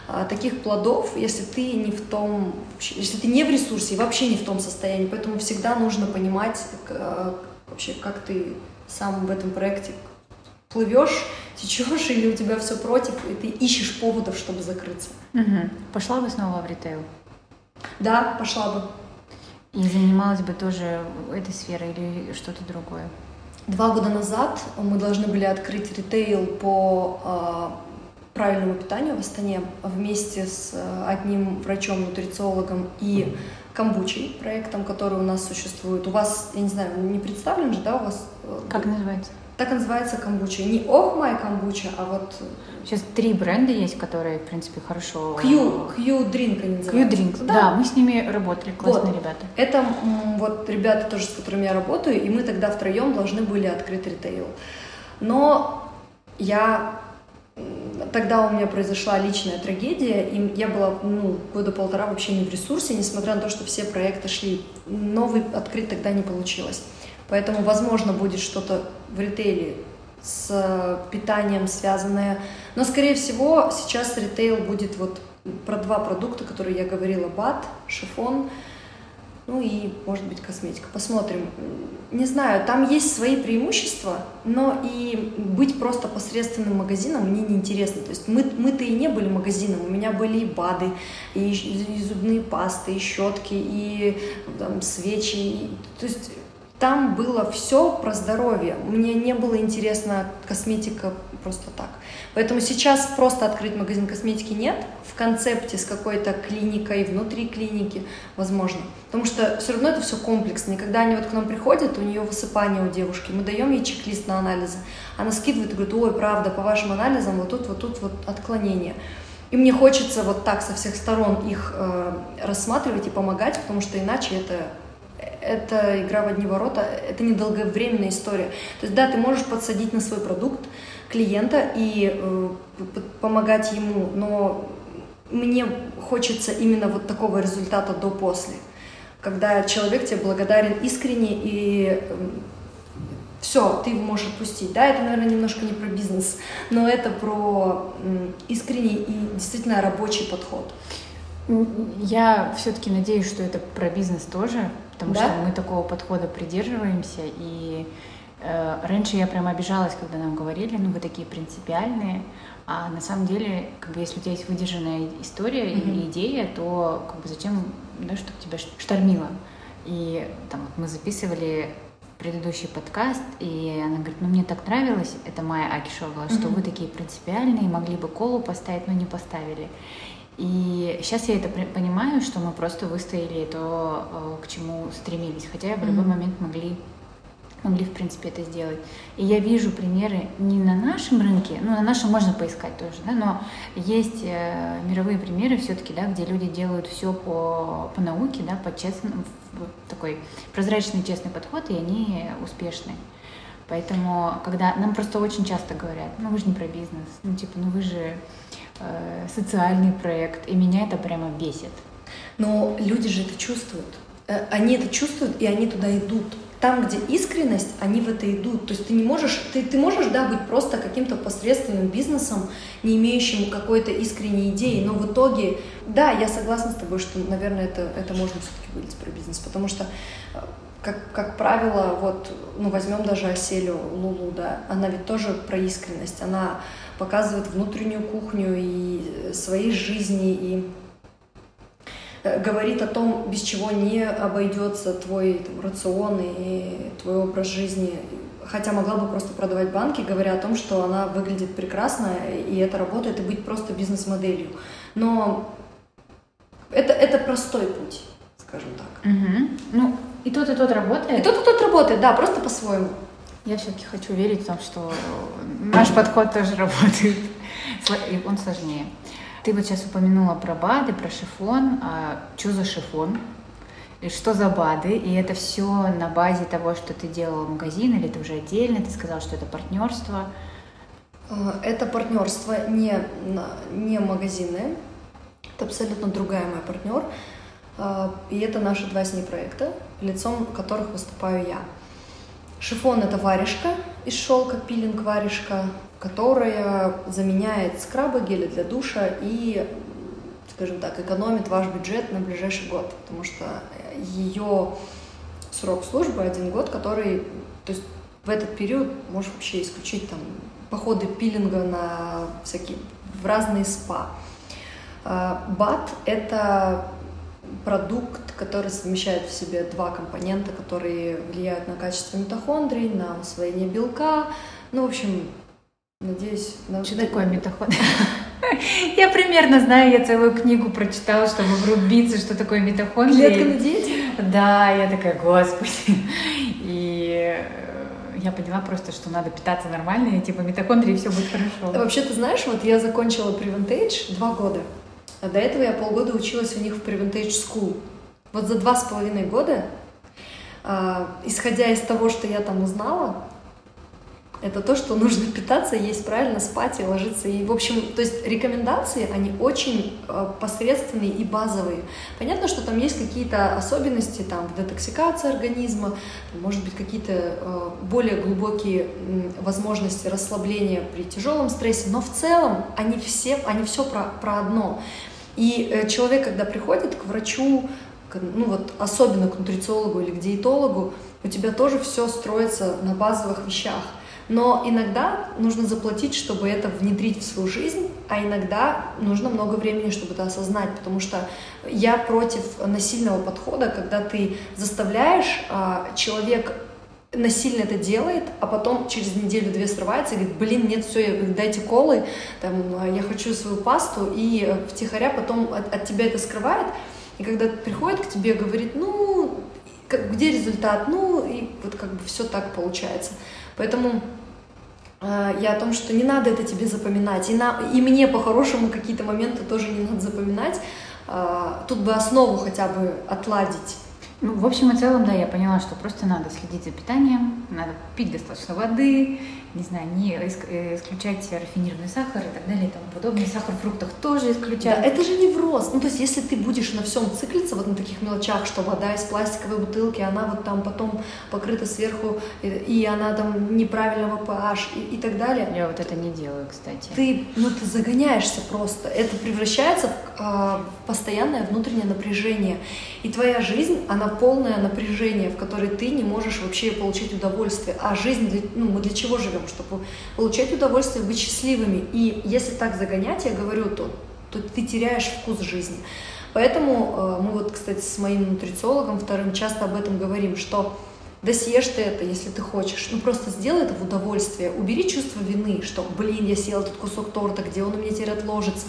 а, таких плодов, если ты не в том, если ты не в ресурсе и вообще не в том состоянии. Поэтому всегда нужно понимать а, вообще, как ты сам в этом проекте плывешь, течешь, или у тебя все против, и ты ищешь поводов, чтобы закрыться. Угу. Пошла бы снова в ритейл? Да, пошла бы. И занималась бы тоже этой сферой или что-то другое? Два года назад мы должны были открыть ритейл по э, правильному питанию в Астане вместе с э, одним врачом-нутрициологом и камбучей проектом, который у нас существует. У вас, я не знаю, не представлен же, да, у вас? Э, как называется? Так называется камбуча. Не ох моя камбуча, а вот... Сейчас три бренда есть, которые, в принципе, хорошо... Q, Q Drink они называются. Q Drink, да. да, мы с ними работали, классные вот. ребята. Это вот ребята тоже, с которыми я работаю, и мы тогда втроем должны были открыть ритейл. Но я тогда у меня произошла личная трагедия, и я была ну, года полтора вообще не в ресурсе, несмотря на то, что все проекты шли. Новый открыть тогда не получилось. Поэтому, возможно, будет что-то в ритейле с питанием связанное. Но, скорее всего, сейчас ритейл будет вот про два продукта, которые я говорила, бат, шифон, ну и, может быть, косметика. Посмотрим. Не знаю, там есть свои преимущества, но и быть просто посредственным магазином мне неинтересно. То есть мы, мы-то и не были магазином, у меня были и БАДы, и, и зубные пасты, и щетки, и там, свечи. И, то есть там было все про здоровье. Мне не было интересно косметика просто так. Поэтому сейчас просто открыть магазин косметики нет. В концепте с какой-то клиникой, внутри клиники, возможно. Потому что все равно это все комплексно. И когда они вот к нам приходят, у нее высыпание у девушки, мы даем ей чек-лист на анализы. Она скидывает и говорит, ой, правда, по вашим анализам вот тут, вот тут вот отклонение. И мне хочется вот так со всех сторон их э, рассматривать и помогать, потому что иначе это это игра в одни ворота, это недолговременная история. То есть, да, ты можешь подсадить на свой продукт клиента и э, помогать ему, но мне хочется именно вот такого результата до-после, когда человек тебе благодарен искренне и э, все, ты его можешь отпустить. Да, это, наверное, немножко не про бизнес, но это про э, искренний и действительно рабочий подход. Я все-таки надеюсь, что это про бизнес тоже, потому да? что мы такого подхода придерживаемся. И э, раньше я прям обижалась, когда нам говорили, ну вы такие принципиальные, а на самом деле, как бы если у тебя есть выдержанная история mm-hmm. и идея, то как бы зачем, да, чтобы тебя штормило. И там вот мы записывали предыдущий подкаст, и она говорит, ну мне так нравилось, это Майя Акишова, mm-hmm. что вы такие принципиальные, могли бы колу поставить, но не поставили. И сейчас я это понимаю, что мы просто выстояли то, э, к чему стремились, хотя в любой mm-hmm. момент могли могли, в принципе, это сделать. И я вижу примеры не на нашем рынке, ну, на нашем можно поискать тоже, да, но есть э, мировые примеры все-таки, да, где люди делают все по, по науке, да, по честному, такой прозрачный, честный подход, и они успешны. Поэтому, когда нам просто очень часто говорят, ну, вы же не про бизнес, ну, типа, ну, вы же Э, социальный проект, и меня это прямо бесит. Но люди же это чувствуют. Э, они это чувствуют, и они туда идут. Там, где искренность, они в это идут. То есть ты не можешь, ты, ты можешь, да, быть просто каким-то посредственным бизнесом, не имеющим какой-то искренней идеи, но в итоге, да, я согласна с тобой, что, наверное, это, это можно все-таки выделить про бизнес, потому что э, как, как правило, вот, ну, возьмем даже Оселю Лулу, да, она ведь тоже про искренность, она показывает внутреннюю кухню и своей жизни, и э, говорит о том, без чего не обойдется твой там, рацион и твой образ жизни. Хотя могла бы просто продавать банки, говоря о том, что она выглядит прекрасно, и это работает, и быть просто бизнес-моделью. Но это, это простой путь, скажем так. Угу. Ну, и тот, и тот работает? И тот, и тот работает, да, просто по-своему. Я все-таки хочу верить в том, что наш подход тоже работает. И он сложнее. Ты вот сейчас упомянула про БАДы, про шифон. А что за шифон? И что за БАДы? И это все на базе того, что ты делала магазин, или это уже отдельно? Ты сказала, что это партнерство. А, это партнерство не, не магазины. Это абсолютно другая моя партнер. А, и это наши два с ней проекта, лицом которых выступаю я. Шифон – это варежка из шелка, пилинг варежка, которая заменяет скрабы, гели для душа и скажем так, экономит ваш бюджет на ближайший год, потому что ее срок службы один год, который, то есть в этот период можешь вообще исключить там походы пилинга на всякие в разные спа. А, БАТ – это продукт, который совмещает в себе два компонента, которые влияют на качество митохондрий, на усвоение белка. Ну, в общем, надеюсь... Что на... такое митохондрия? Я примерно знаю, я целую книгу прочитала, чтобы врубиться, что такое митохондрия. Клетка на? Да, я такая, господи. И э, я поняла просто, что надо питаться нормально, и типа митохондрии, все будет хорошо. Вообще, ты знаешь, вот я закончила Preventage два года. А до этого я полгода училась у них в Preventage School. Вот за два с половиной года, э, исходя из того, что я там узнала, это то, что нужно питаться, есть правильно, спать и ложиться. И, в общем, то есть рекомендации, они очень э, посредственные и базовые. Понятно, что там есть какие-то особенности, там, в детоксикации организма, может быть, какие-то э, более глубокие возможности расслабления при тяжелом стрессе, но в целом они все, они все про, про одно. И э, человек, когда приходит к врачу, ну вот особенно к нутрициологу или к диетологу, у тебя тоже все строится на базовых вещах. Но иногда нужно заплатить, чтобы это внедрить в свою жизнь, а иногда нужно много времени, чтобы это осознать, потому что я против насильного подхода, когда ты заставляешь а, человек насильно это делает, а потом через неделю-две срывается и говорит, блин, нет, все, дайте колы, там, я хочу свою пасту, и втихаря потом от, от тебя это скрывает, и когда приходит к тебе, говорит, ну, где результат, ну, и вот как бы все так получается. Поэтому я о том, что не надо это тебе запоминать. И, на, и мне по-хорошему какие-то моменты тоже не надо запоминать. Э, тут бы основу хотя бы отладить. Ну, в общем и целом, да, я поняла, что просто надо следить за питанием, надо пить достаточно воды, не знаю, не э, исключать рафинированный сахар и так далее и тому подобное. Сахар в фруктах тоже исключать. Да, это же невроз. Ну, то есть, если ты будешь на всем циклиться, вот на таких мелочах, что вода из пластиковой бутылки, она вот там потом покрыта сверху, и, и она там неправильного pH и, и так далее. Я вот это не делаю, кстати. Ты, ну, ты загоняешься просто. Это превращается в, э, в постоянное внутреннее напряжение. И твоя жизнь, она полное напряжение, в которой ты не можешь вообще получить удовольствие. А жизнь, для, ну, мы для чего живем? Живем, чтобы получать удовольствие, быть счастливыми. И если так загонять, я говорю, то, то ты теряешь вкус жизни. Поэтому э, мы вот, кстати, с моим нутрициологом вторым часто об этом говорим, что да съешь ты это, если ты хочешь. Ну просто сделай это в удовольствие. Убери чувство вины, что, блин, я съел этот кусок торта, где он у меня теперь отложится.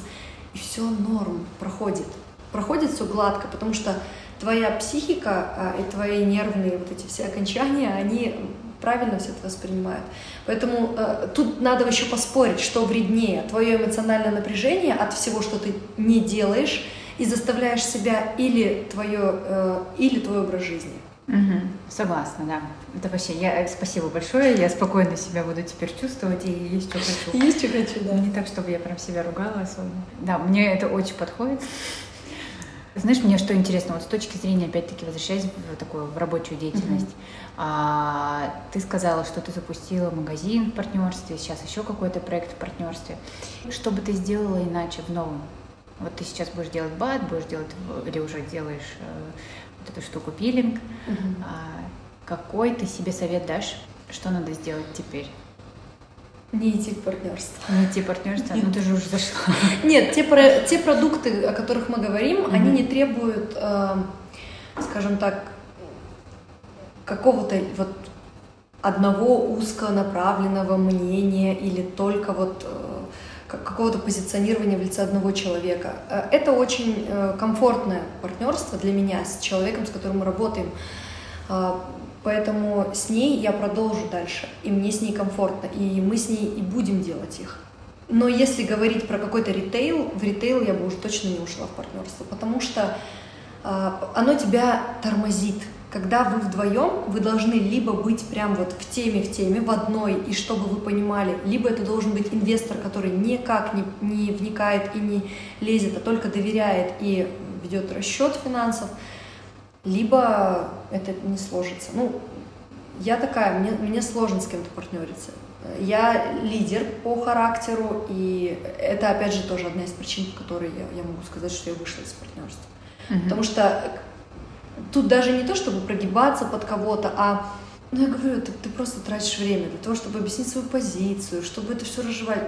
И все норм, проходит. Проходит все гладко, потому что твоя психика а, и твои нервные вот эти все окончания, они правильно все это воспринимают. Поэтому э, тут надо еще поспорить, что вреднее, твое эмоциональное напряжение от всего, что ты не делаешь и заставляешь себя, или твое, э, или твой образ жизни. Угу, согласна, да. Это вообще, я, спасибо большое, я спокойно себя буду теперь чувствовать и есть что хочу. Есть что хочу, да. Не так, чтобы я прям себя ругала особо. Да, мне это очень подходит. Знаешь, мне что интересно, вот с точки зрения, опять-таки, возвращаясь в такую в рабочую деятельность, mm-hmm. а, ты сказала, что ты запустила магазин в партнерстве, сейчас еще какой-то проект в партнерстве. Что бы ты сделала иначе в новом? Вот ты сейчас будешь делать бат, будешь делать, или уже делаешь э, вот эту штуку пилинг. Mm-hmm. А, какой ты себе совет дашь, что надо сделать теперь? Не идти в партнерство. Не идти в партнерство? Ну ты же уже зашла. Нет, те, про, те продукты, о которых мы говорим, mm-hmm. они не требуют, э, скажем так, какого-то вот одного узконаправленного мнения или только вот э, какого-то позиционирования в лице одного человека. Э, это очень э, комфортное партнерство для меня с человеком, с которым мы работаем. Поэтому с ней я продолжу дальше, и мне с ней комфортно, и мы с ней и будем делать их. Но если говорить про какой-то ритейл, в ритейл я бы уже точно не ушла в партнерство, потому что э, оно тебя тормозит. Когда вы вдвоем, вы должны либо быть прям вот в теме, в теме, в одной, и чтобы вы понимали, либо это должен быть инвестор, который никак не, не вникает и не лезет, а только доверяет и ведет расчет финансов, либо это не сложится. Ну, я такая, мне, мне сложно с кем-то партнериться. Я лидер по характеру, и это, опять же, тоже одна из причин, по которой я, я могу сказать, что я вышла из партнерства. Mm-hmm. Потому что тут даже не то, чтобы прогибаться под кого-то, а ну, я говорю, ты, ты просто тратишь время для того, чтобы объяснить свою позицию, чтобы это все разжевать.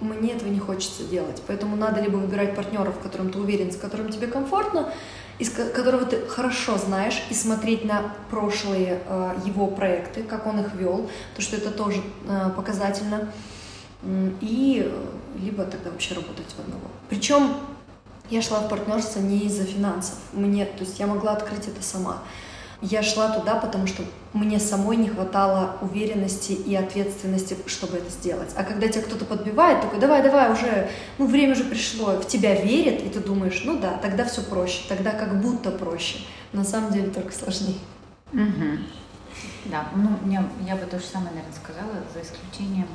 Мне этого не хочется делать. Поэтому надо либо выбирать партнеров, в котором ты уверен, с которым тебе комфортно, из которого ты хорошо знаешь, и смотреть на прошлые э, его проекты, как он их вел, то что это тоже э, показательно. И э, либо тогда вообще работать в одного. Причем я шла в партнерство не из-за финансов. Мне, то есть я могла открыть это сама. Я шла туда, потому что мне самой не хватало уверенности и ответственности, чтобы это сделать. А когда тебя кто-то подбивает, такой, давай, давай, уже, ну, время же пришло, в тебя верят, и ты думаешь, ну да, тогда все проще, тогда как будто проще. На самом деле только сложнее. Угу. Да, ну, я, я бы то же самое, наверное, сказала, за исключением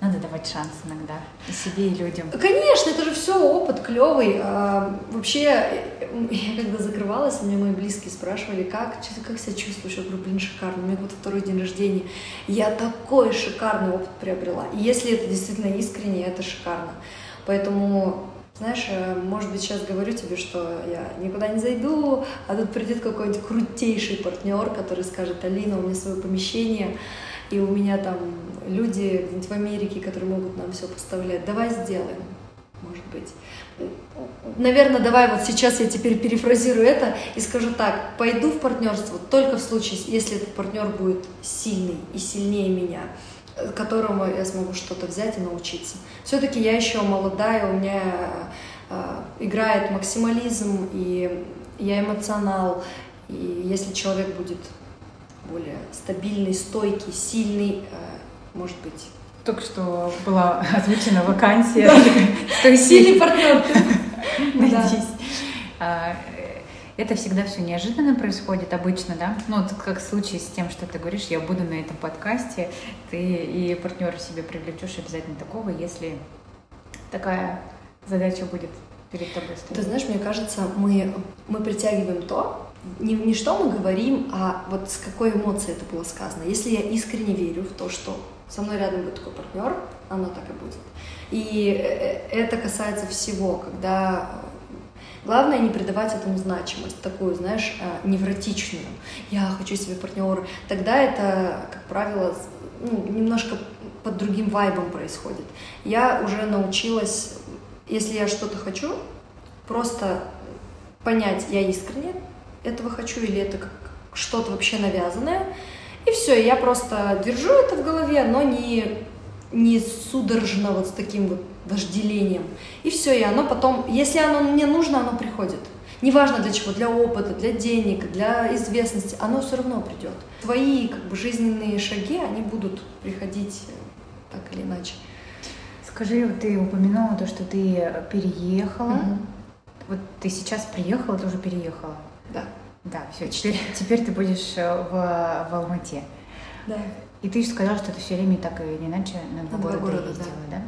надо давать шанс иногда и себе, и людям. Конечно, это же все опыт клевый. А, вообще, я когда закрывалась, меня мои близкие спрашивали, как, как себя чувствуешь? Я говорю, блин, шикарно. У меня вот второй день рождения. Я такой шикарный опыт приобрела. И если это действительно искренне, это шикарно. Поэтому знаешь, э, может быть, сейчас говорю тебе, что я никуда не зайду, а тут придет какой-нибудь крутейший партнер, который скажет, Алина, у меня свое помещение, и у меня там люди в Америке, которые могут нам все поставлять. Давай сделаем, может быть. Наверное, давай вот сейчас я теперь перефразирую это и скажу так, пойду в партнерство только в случае, если этот партнер будет сильный и сильнее меня, которому я смогу что-то взять и научиться. Все-таки я еще молодая, у меня э, играет максимализм, и я эмоционал, и если человек будет более стабильный, стойкий, сильный, э, может быть. Только что была озвучена вакансия. Сильный партнер. Найдись. А, это всегда все неожиданно происходит обычно, да? Ну, вот как в случае с тем, что ты говоришь, я буду на этом подкасте, ты и партнера себе привлечешь обязательно такого, если такая задача будет перед тобой стоять. Ты знаешь, мне кажется, мы, мы притягиваем то, не, не что мы говорим, а вот с какой эмоцией это было сказано. Если я искренне верю в то, что со мной рядом будет такой партнер, оно так и будет. И э, э, это касается всего, когда Главное не придавать этому значимость, такую, знаешь, э, невротичную. Я хочу себе партнера. Тогда это, как правило, ну, немножко под другим вайбом происходит. Я уже научилась, если я что-то хочу, просто понять, я искренне этого хочу или это как что-то вообще навязанное. И все, я просто держу это в голове, но не, не судорожно вот с таким вот вожделением. И все, и оно потом, если оно мне нужно, оно приходит. Неважно для чего, для опыта, для денег, для известности, оно все равно придет. Твои как бы жизненные шаги, они будут приходить э, так или иначе. Скажи, вот ты упомянула то, что ты переехала. Угу. Вот ты сейчас приехала, ты уже переехала. Да. Да, все, теперь, теперь ты будешь э, в, в Алмате. Да. И ты же сказала, что ты все время так или иначе на два, на города, города ездила, да. да?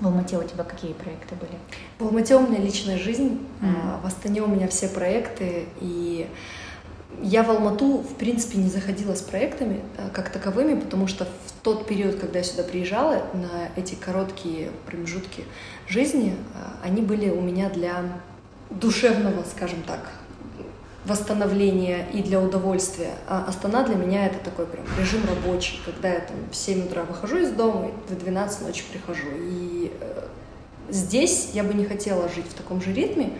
В Алмате у тебя какие проекты были? В Алмате у меня личная жизнь, mm. в Астане у меня все проекты, и я в Алмату, в принципе, не заходила с проектами э, как таковыми, потому что в тот период, когда я сюда приезжала, на эти короткие промежутки жизни, э, они были у меня для душевного, скажем так, восстановления и для удовольствия. А Астана для меня это такой прям режим рабочий, когда я там в 7 утра выхожу из дома и в 12 ночи прихожу. И э, здесь я бы не хотела жить в таком же ритме,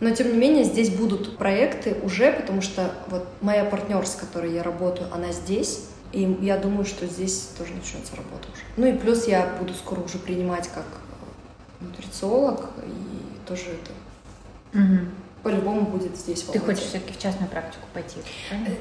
но тем не менее здесь будут проекты уже, потому что вот моя партнер, с которой я работаю, она здесь, и я думаю, что здесь тоже начнется работа уже. Ну и плюс я буду скоро уже принимать как нутрициолог, и тоже это угу по-любому будет здесь. Ты хочешь все-таки в частную практику пойти, правильно? Э,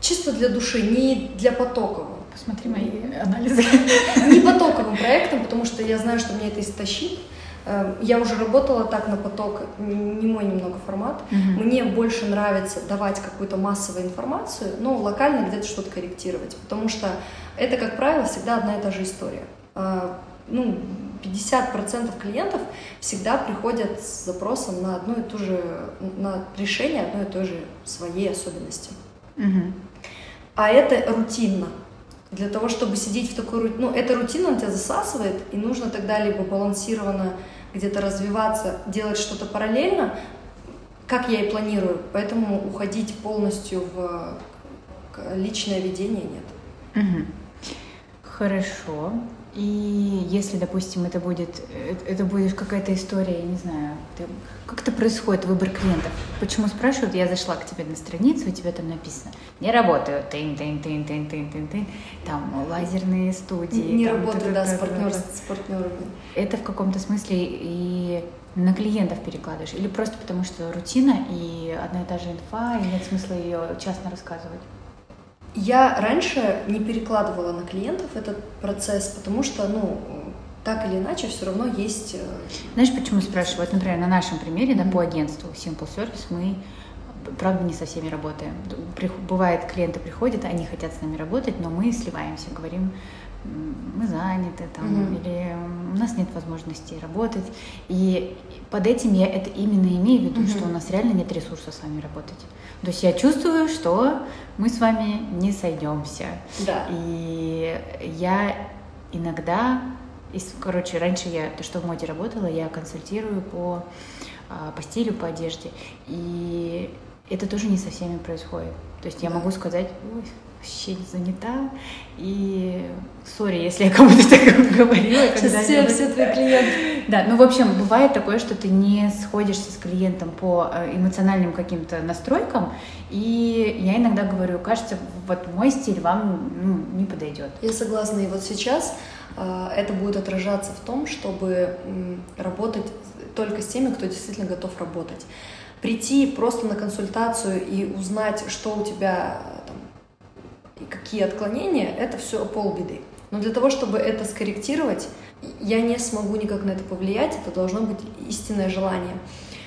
чисто для души, не для потокового. Посмотри мои анализы. Не потоковым проектом, потому что я знаю, что мне это истощит. Э, я уже работала так на поток, не мой немного формат. Угу. Мне больше нравится давать какую-то массовую информацию, но локально где-то что-то корректировать, потому что это, как правило, всегда одна и та же история. Э, ну, 50% клиентов всегда приходят с запросом на одну и ту же, на решение одной и той же своей особенности. Угу. А это рутинно. Для того, чтобы сидеть в такой рутине, ну, эта рутина он тебя засасывает, и нужно тогда либо балансированно где-то развиваться, делать что-то параллельно, как я и планирую. Поэтому уходить полностью в личное ведение нет. Угу. Хорошо. И если, допустим, это будет, это будет какая-то история, я не знаю, как это происходит, выбор клиентов? Почему спрашивают? Я зашла к тебе на страницу, у тебя там написано, не работаю, тын, тын, тын, тын, тын, тын, тын, там лазерные студии. Не там, работаю, да, с, партнер, с партнерами. Это в каком-то смысле и на клиентов перекладываешь? Или просто потому что рутина и одна и та же инфа, и нет смысла ее частно рассказывать? Я раньше не перекладывала на клиентов этот процесс, потому что, ну, так или иначе, все равно есть... Э, Знаешь, почему спрашиваю? Вот, например, на нашем примере, да, по агентству Simple Service мы правда, не со всеми работаем. Бывает, клиенты приходят, они хотят с нами работать, но мы сливаемся, говорим, мы заняты там, mm-hmm. или у нас нет возможности работать. И под этим я это именно имею в виду, mm-hmm. что у нас реально нет ресурса с вами работать. То есть я чувствую, что мы с вами не сойдемся. Да. И я иногда, короче, раньше я, то, что в моде работала, я консультирую по, а, по стилю, по одежде. И это тоже не со всеми происходит. То есть я могу сказать, ой, вообще занята. И сори, если я кому-то так говорила. Сейчас все, все твои клиенты. Да, ну, в общем, бывает такое, что ты не сходишься с клиентом по э, эмоциональным каким-то настройкам, и я иногда говорю, кажется, вот мой стиль вам ну, не подойдет. Я согласна, и вот сейчас э, это будет отражаться в том, чтобы работать только с теми, кто действительно готов работать. Прийти просто на консультацию и узнать, что у тебя какие отклонения, это все полбеды. Но для того, чтобы это скорректировать, я не смогу никак на это повлиять, это должно быть истинное желание.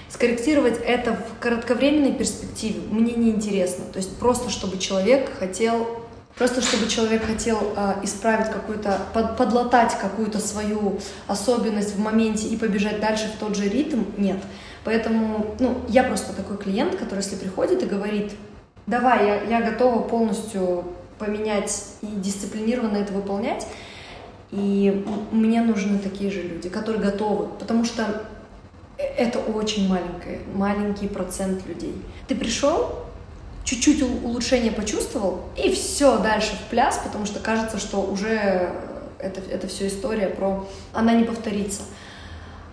Скорректировать это в кратковременной перспективе мне не интересно. То есть просто чтобы человек хотел Просто чтобы человек хотел э, исправить какую-то, под, подлатать какую-то свою особенность в моменте и побежать дальше в тот же ритм, нет. Поэтому, ну, я просто такой клиент, который, если приходит и говорит, давай, я, я готова полностью поменять и дисциплинированно это выполнять. И мне нужны такие же люди, которые готовы, потому что это очень маленький, маленький процент людей. Ты пришел, чуть-чуть улучшение почувствовал, и все, дальше в пляс, потому что кажется, что уже это, это все история про... Она не повторится.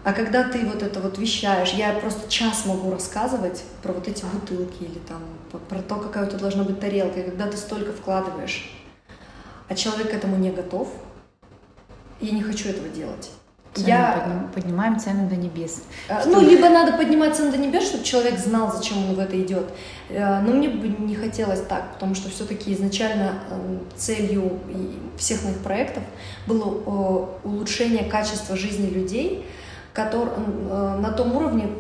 А когда ты вот это вот вещаешь, я просто час могу рассказывать про вот эти бутылки или там про то, какая у тебя должна быть тарелка, и когда ты столько вкладываешь, а человек к этому не готов, я не хочу этого делать. Цены я... поднимаем цены до небес. А, ну, либо надо поднимать цены до небес, чтобы человек знал, зачем он в это идет. Э, но мне бы не хотелось так, потому что все-таки изначально эм, целью всех моих проектов было улучшение качества жизни людей, который, э, на том уровне,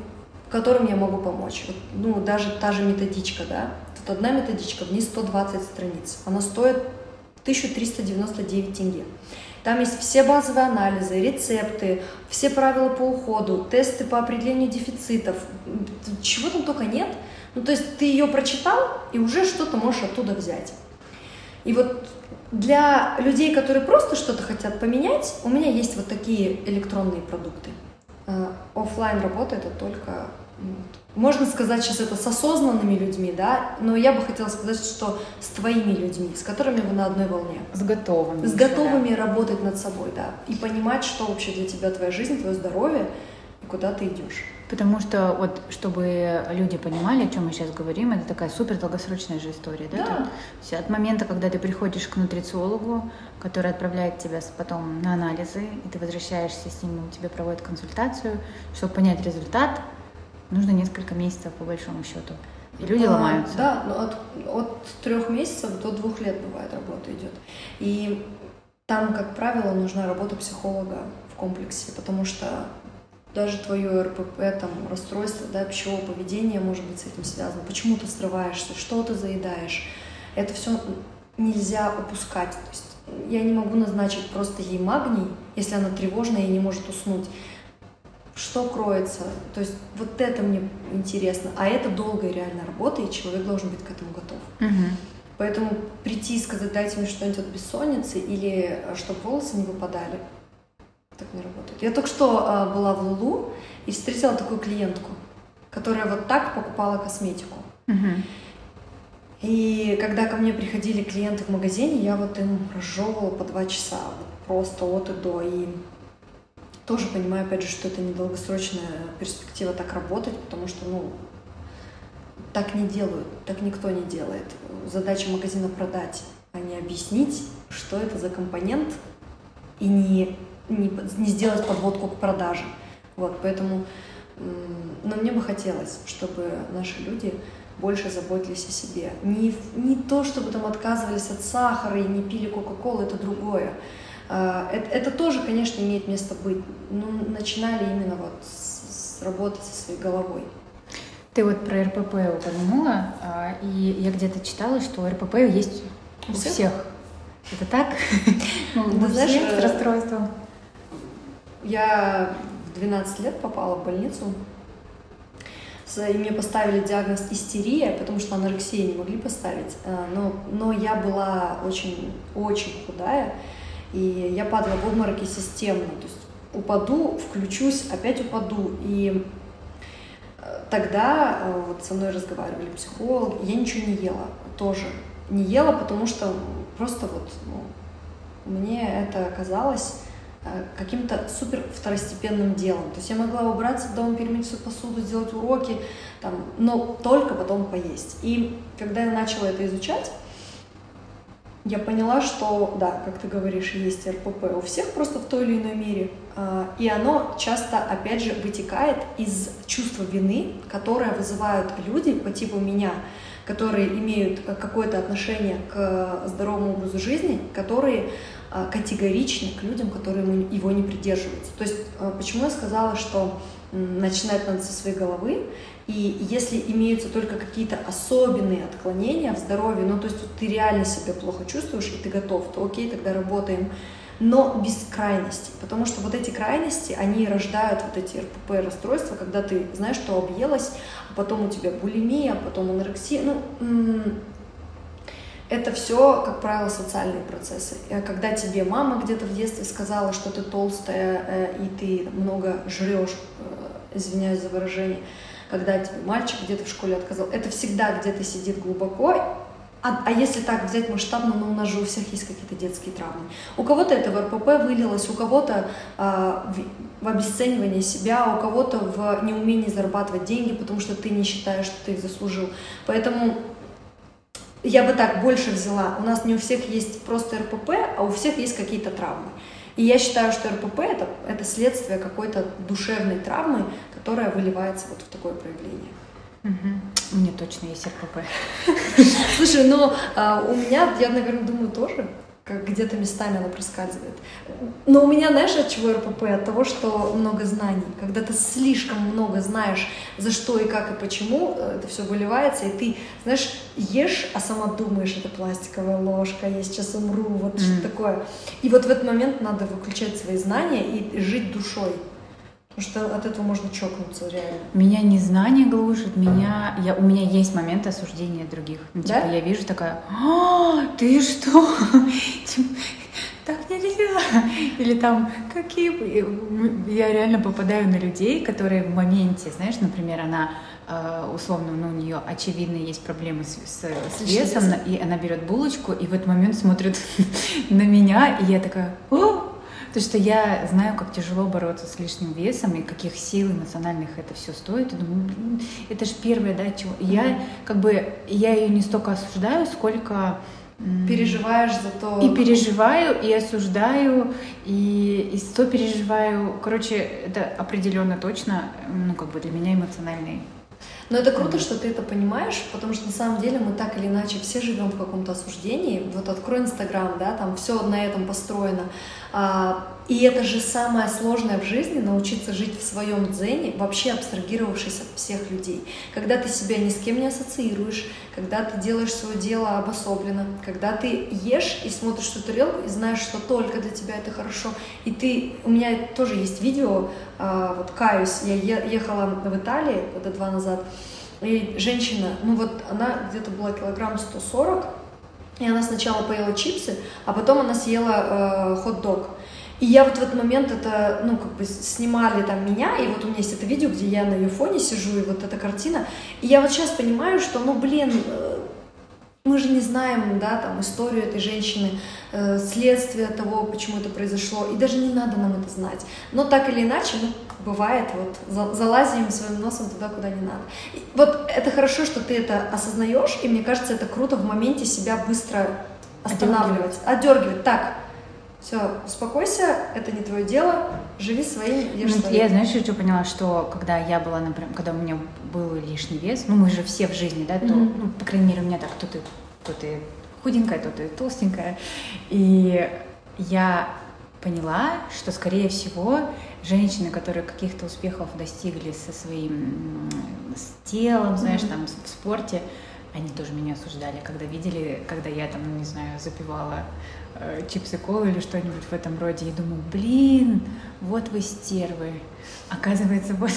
которым я могу помочь. Вот, ну, даже та же методичка, да, тут одна методичка, в ней 120 страниц, она стоит 1399 тенге. Там есть все базовые анализы, рецепты, все правила по уходу, тесты по определению дефицитов, чего там только нет. Ну, то есть ты ее прочитал и уже что-то можешь оттуда взять. И вот для людей, которые просто что-то хотят поменять, у меня есть вот такие электронные продукты. Э, офлайн работа это только можно сказать сейчас это с осознанными людьми, да, но я бы хотела сказать, что с твоими людьми, с которыми вы на одной волне. С готовыми. С готовыми да. работать над собой, да, и понимать, что вообще для тебя твоя жизнь, твое здоровье и куда ты идешь. Потому что вот, чтобы люди понимали, о чем мы сейчас говорим, это такая супер долгосрочная же история, да? Да. есть от момента, когда ты приходишь к нутрициологу, который отправляет тебя потом на анализы, и ты возвращаешься с ним, тебе проводят консультацию, чтобы понять результат, нужно несколько месяцев по большому счету. И люди а, ломаются. Да, но от, от трех месяцев до двух лет бывает работа идет. И там, как правило, нужна работа психолога в комплексе, потому что даже твое РПП, там, расстройство да, пищевого поведения может быть с этим связано. Почему ты срываешься, что ты заедаешь. Это все нельзя упускать. То есть я не могу назначить просто ей магний, если она тревожная и не может уснуть. Что кроется? То есть вот это мне интересно. А это долгая реально работа, и человек должен быть к этому готов. Угу. Поэтому прийти и сказать, дайте мне что-нибудь от бессонницы или чтобы волосы не выпадали, так не работает. Я только что а, была в Лулу и встретила такую клиентку, которая вот так покупала косметику. И когда ко мне приходили клиенты в магазине, я вот им разжевывала по два часа, вот просто от и до. И тоже понимаю, опять же, что это недолгосрочная перспектива так работать, потому что, ну, так не делают, так никто не делает. Задача магазина продать, а не объяснить, что это за компонент, и не, не, не сделать подводку к продаже. Вот, поэтому, но мне бы хотелось, чтобы наши люди больше заботились о себе. Не, не то, чтобы там отказывались от сахара и не пили Кока-Колу, это другое. А, Это, это тоже, конечно, имеет место быть, но начинали именно вот с, с работы со своей головой. Ты вот про РПП упомянула, а, и я где-то читала, что РПП есть у всех? всех. Это так? Ну, знаешь, всех с э, расстройством. Я в 12 лет попала в больницу, и мне поставили диагноз истерия, потому что анорексия не могли поставить. А, Но, но я была очень, очень худая, и я падала в обмороки системно. То есть упаду, включусь, опять упаду. И э, тогда э, вот со мной разговаривали психологи, я ничего не ела тоже. Не ела, потому что просто вот ну, мне это казалось э, каким-то супер второстепенным делом. То есть я могла убраться дома, перемыть всю посуду, сделать уроки, там, но только потом поесть. И когда я начала это изучать, я поняла, что, да, как ты говоришь, есть РПП у всех просто в той или иной мере. А, И оно часто, опять же, вытекает из чувства вины, которое вызывают люди по типу меня, которые имеют э, какое-то отношение к здоровому образу жизни, которые категоричны к людям, которые его не придерживаются. То есть, а, почему я сказала, что начинать надо со своей головы, и если имеются только какие-то особенные отклонения в здоровье, ну то есть вот ты реально себя плохо чувствуешь и ты готов, то окей, тогда работаем. Но без крайностей, потому что вот эти крайности, они рождают вот эти РПП расстройства, когда ты знаешь, что объелась, а потом у тебя булимия, а потом анорексия. Ну, это все, как правило, социальные процессы. Когда тебе мама где-то в детстве сказала, что ты толстая э, и ты много жрешь, э, извиняюсь за выражение, когда тебе мальчик где-то в школе отказал, это всегда где-то сидит глубоко. А, а если так взять масштабно, ну у нас же у всех есть какие-то детские травмы. У кого-то это в РПП вылилось, у кого-то а, в, в обесценивании себя, у кого-то в неумении зарабатывать деньги, потому что ты не считаешь, что ты их заслужил. Поэтому я бы так больше взяла. У нас не у всех есть просто РПП, а у всех есть какие-то травмы. И я считаю, что РПП это, это следствие какой-то душевной травмы, которая выливается вот в такое проявление. Мгм. У меня точно есть РПП. Слушай, ну а, у меня, я, наверное, думаю, тоже как где-то местами она проскальзывает. Но у меня, знаешь, от чего РПП? От того, что много знаний. Когда ты слишком много знаешь, за что и как и почему, э, это все выливается, и ты, знаешь, ешь, а сама думаешь, это пластиковая ложка, я сейчас умру, вот Мгм. что такое. И вот в этот момент надо выключать свои знания и жить душой. Потому что от этого можно чокнуться реально. Меня незнание глушит, меня, я, у меня есть моменты осуждения других. Ну, Да? Типа я вижу такая, а, ты что? Типа, Так нельзя. Или там, какие... вы?» Я реально попадаю на людей, которые в моменте, знаешь, например, она э, условно, ну, у нее очевидно есть проблемы с, с- с весом. и она берет булочку, и в этот момент смотрит на меня, и я такая, о! То, что я знаю, как тяжело бороться с лишним весом и каких сил эмоциональных это все стоит. И думаю, «Блин, это же первое, да, чего. И Я как бы я ее не столько осуждаю, сколько Переживаешь за то... и переживаю, и осуждаю, и, и сто переживаю. Короче, это определенно точно, ну, как бы для меня эмоциональный. Но это круто, что ты это понимаешь, потому что на самом деле мы так или иначе все живем в каком-то осуждении. Вот открой Инстаграм, да, там все на этом построено. А, и это же самое сложное в жизни научиться жить в своем дзене, вообще абстрагировавшись от всех людей. Когда ты себя ни с кем не ассоциируешь, когда ты делаешь свое дело обособленно, когда ты ешь и смотришь всю тарелку и знаешь, что только для тебя это хорошо. И ты, у меня тоже есть видео, а, вот каюсь, я ехала в Италии года два назад, и женщина, ну вот она где-то была килограмм 140, И она сначала поела чипсы, а потом она съела э, хот-дог. И я вот в этот момент это, ну, как бы снимали там меня, и вот у меня есть это видео, где я на ее фоне сижу, и вот эта картина. И я вот сейчас понимаю, что, ну, блин, э, мы же не знаем, да, там, историю этой женщины, э, следствие того, почему это произошло, и даже не надо нам это знать. Но так или иначе, ну, бывает, вот, залазим своим носом туда, куда не надо. И вот это хорошо, что ты это осознаешь, и мне кажется, это круто в моменте себя быстро останавливать, отдергивать. Так, все, успокойся, это не твое дело, живи своим, ешь ну, Я, знаешь, что поняла, что когда я была, например, когда у меня был лишний вес, ну, мы же все в жизни, да, то, mm-hmm. ну, по крайней мере, у меня так, то ты, то ты худенькая, то ты толстенькая, и я поняла, что, скорее всего, женщины, которые каких-то успехов достигли со своим с телом, знаешь, mm-hmm. там, в спорте, они тоже меня осуждали, когда видели, когда я там, ну, не знаю, запивала чипсы колу или что-нибудь в этом роде, и думаю, блин, вот вы стервы. Оказывается, вот,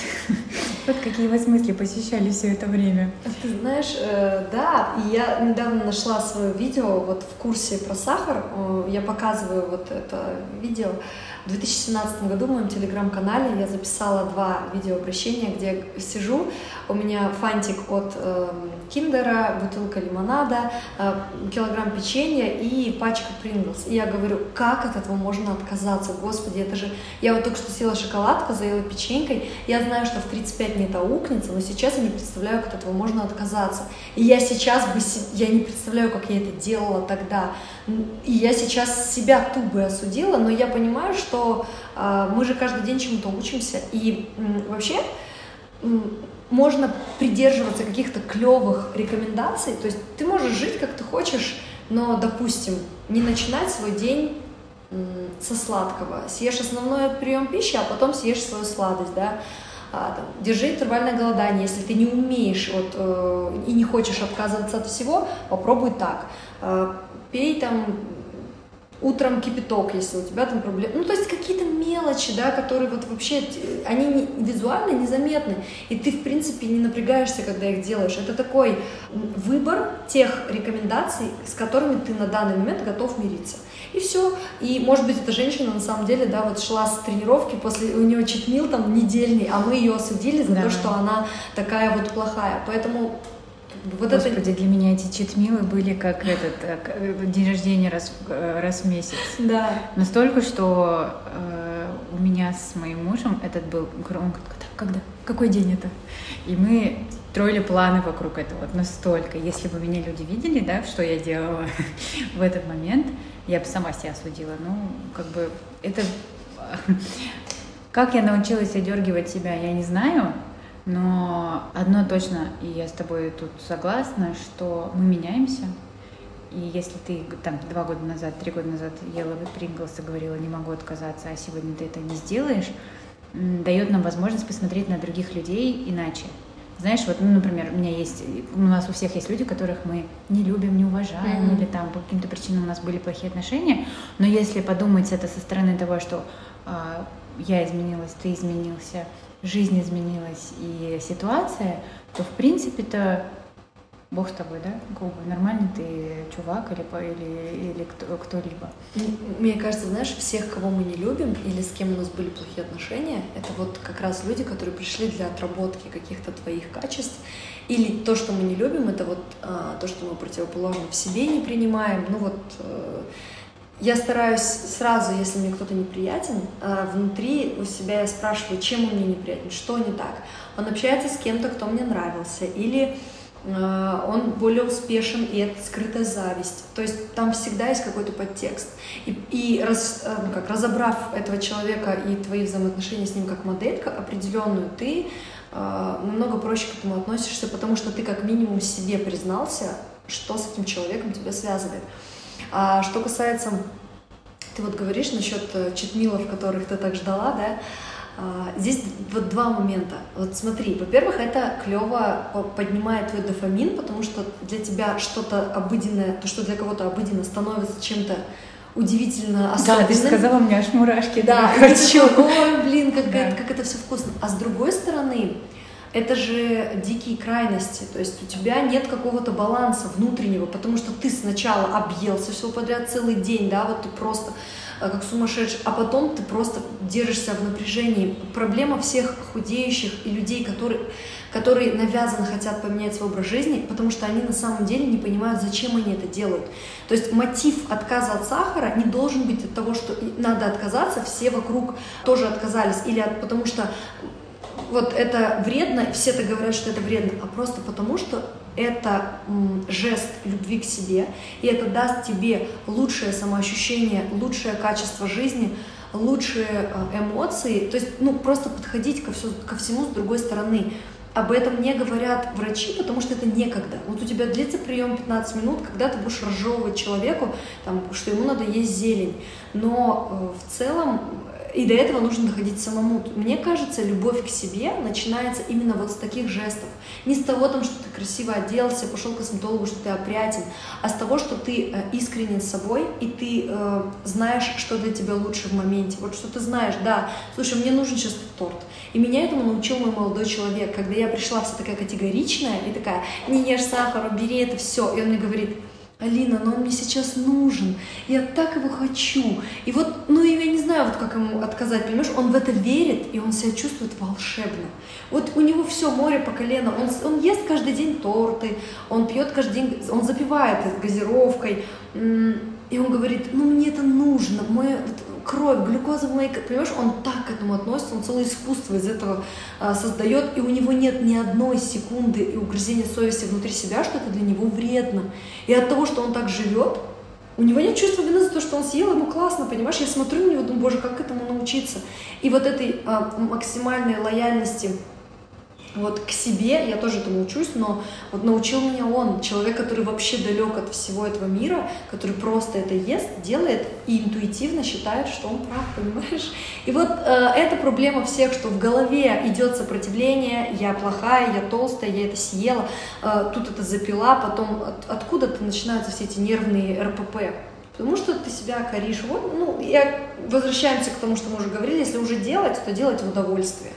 вот какие вы смысли посещали все это время. Ты знаешь, э, да, и я недавно нашла свое видео вот в курсе про сахар, я показываю вот это видео, в 2017 году в моем телеграм-канале я записала два видеообращения, где сижу, у меня фантик от э, киндера, бутылка лимонада, э, килограмм печенья и пачка Принглс. И я говорю, как от этого можно отказаться? Господи, это же... Я вот только что съела шоколадку, заела печенькой, я знаю, что в 35 мне это аукнется, но сейчас я не представляю, как от этого можно отказаться. И я сейчас бы... Я не представляю, как я это делала тогда. И я сейчас себя ту бы осудила, но я понимаю, что э, мы же каждый день чему-то учимся. И вообще можно придерживаться каких-то клевых рекомендаций. То есть ты можешь жить, как ты хочешь, но, допустим, не начинать свой день со сладкого. Съешь основной прием пищи, а потом съешь свою сладость, да. А, там, держи интервальное голодание. Если ты не умеешь вот, э, и не хочешь отказываться от всего, попробуй так. Э, пей там утром кипяток, если у тебя там проблемы. Ну, то есть какие-то мелочи, да, которые вот вообще, они не, визуально незаметны, и ты, в принципе, не напрягаешься, когда их делаешь. Это такой выбор тех рекомендаций, с которыми ты на данный момент готов мириться. И все. И, может быть, эта женщина на самом деле, да, вот шла с тренировки, после у нее читмил там недельный, а мы ее осудили за да. то, что она такая вот плохая. Поэтому вот Господи, это... для меня эти читмилы были как этот э, день рождения раз, э, раз в месяц. Да. Настолько, что э, у меня с моим мужем этот был, он говорит, когда? Какой день это? И мы строили планы вокруг этого вот настолько. Если бы меня люди видели, да, что я делала в этот момент, я бы сама себя осудила. Ну, как бы это... Как я научилась одергивать себя, я не знаю, но одно точно, и я с тобой тут согласна, что мы меняемся. И если ты там два года назад, три года назад ела Принглс и говорила, не могу отказаться, а сегодня ты это не сделаешь, дает нам возможность посмотреть на других людей иначе. Знаешь, вот, ну, например, у меня есть, у нас у всех есть люди, которых мы не любим, не уважаем, mm-hmm. или там по каким-то причинам у нас были плохие отношения, но если подумать это со стороны того, что э, я изменилась, ты изменился, жизнь изменилась и ситуация, то в принципе-то Бог с тобой, да? Как нормальный ты чувак или, или, или кто, кто-либо. Мне кажется, знаешь, всех, кого мы не любим или с кем у нас были плохие отношения, это вот как раз люди, которые пришли для отработки каких-то твоих качеств. Или то, что мы не любим, это вот а, то, что мы противоположно в себе не принимаем. Ну вот а, я стараюсь сразу, если мне кто-то неприятен, а, внутри у себя я спрашиваю, чем он мне неприятен, что не так. Он общается с кем-то, кто мне нравился, или а, он более успешен, и это скрытая зависть. То есть там всегда есть какой-то подтекст. И, и раз, а, ну, как, разобрав этого человека и твои взаимоотношения с ним как моделька определенную, ты намного проще к этому относишься, потому что ты как минимум себе признался, что с этим человеком тебя связывает. А что касается, ты вот говоришь насчет э, читмилов, которых ты так ждала, да, а, Здесь вот два момента. Вот смотри, во-первых, это клево поднимает твой дофамин, потому что для тебя что-то обыденное, то, что для кого-то обыденно, становится чем-то удивительно особенным. Да, ты сказала, у меня аж мурашки. Да, хочу. Ой, блин, как, да. это, как это все вкусно. А с другой стороны, это же дикие крайности, то есть у тебя нет какого-то баланса внутреннего, потому что ты сначала объелся все подряд целый день, да, вот ты просто э, как сумасшедший, а потом ты просто держишься в напряжении. Проблема всех худеющих и людей, которые, которые навязанно хотят поменять свой образ жизни, потому что они на самом деле не понимают, зачем они это делают. То есть мотив отказа от сахара не должен быть от того, что надо отказаться, все вокруг тоже отказались, или от, потому что вот это вредно, все это говорят, что это вредно, а просто потому, что это жест любви к себе, и это даст тебе лучшее самоощущение, лучшее качество жизни, лучшие э, эмоции, то есть, ну, просто подходить ко, все, ко всему с другой стороны. Об этом не говорят врачи, потому что это некогда. Вот у тебя длится прием 15 минут, когда ты будешь разжевывать человеку, там, что ему надо есть зелень. Но э, в целом и до этого нужно доходить самому. Мне кажется, любовь к себе начинается именно вот с таких жестов. Не с того, там, что ты красиво оделся, пошел к косметологу, что ты опрятен, а с того, что ты э, искренен с собой, и ты э, знаешь, что для тебя лучше в моменте. Вот что ты знаешь, да, слушай, мне нужен сейчас торт. И меня этому научил мой молодой человек, когда я пришла вся такая категоричная и такая, не ешь сахар, бери это все. И он мне говорит, Алина, но он мне сейчас нужен, я так его хочу. И вот, ну не знаю, вот как ему отказать, понимаешь, он в это верит, и он себя чувствует волшебно. Вот у него все море по колено, он, он ест каждый день торты, он пьет каждый день, он запивает газировкой, и он говорит, ну мне это нужно, мой, кровь, глюкоза в моей понимаешь, он так к этому относится, он целое искусство из этого а, создает, и у него нет ни одной секунды и угрызения совести внутри себя, что это для него вредно. И от того, что он так живет, у него нет чувства вины за то, что он съел, ему классно, понимаешь? Я смотрю на него, думаю, боже, как этому научиться? И вот этой а, максимальной лояльности вот к себе я тоже этому учусь, но вот научил меня он, человек, который вообще далек от всего этого мира, который просто это ест, делает и интуитивно считает, что он прав, понимаешь? И вот э, эта проблема всех, что в голове идет сопротивление, я плохая, я толстая, я это съела, э, тут это запила, потом от, откуда-то начинаются все эти нервные РПП. Потому что ты себя коришь. Вот, ну, я возвращаемся к тому, что мы уже говорили, если уже делать, то делать в удовольствие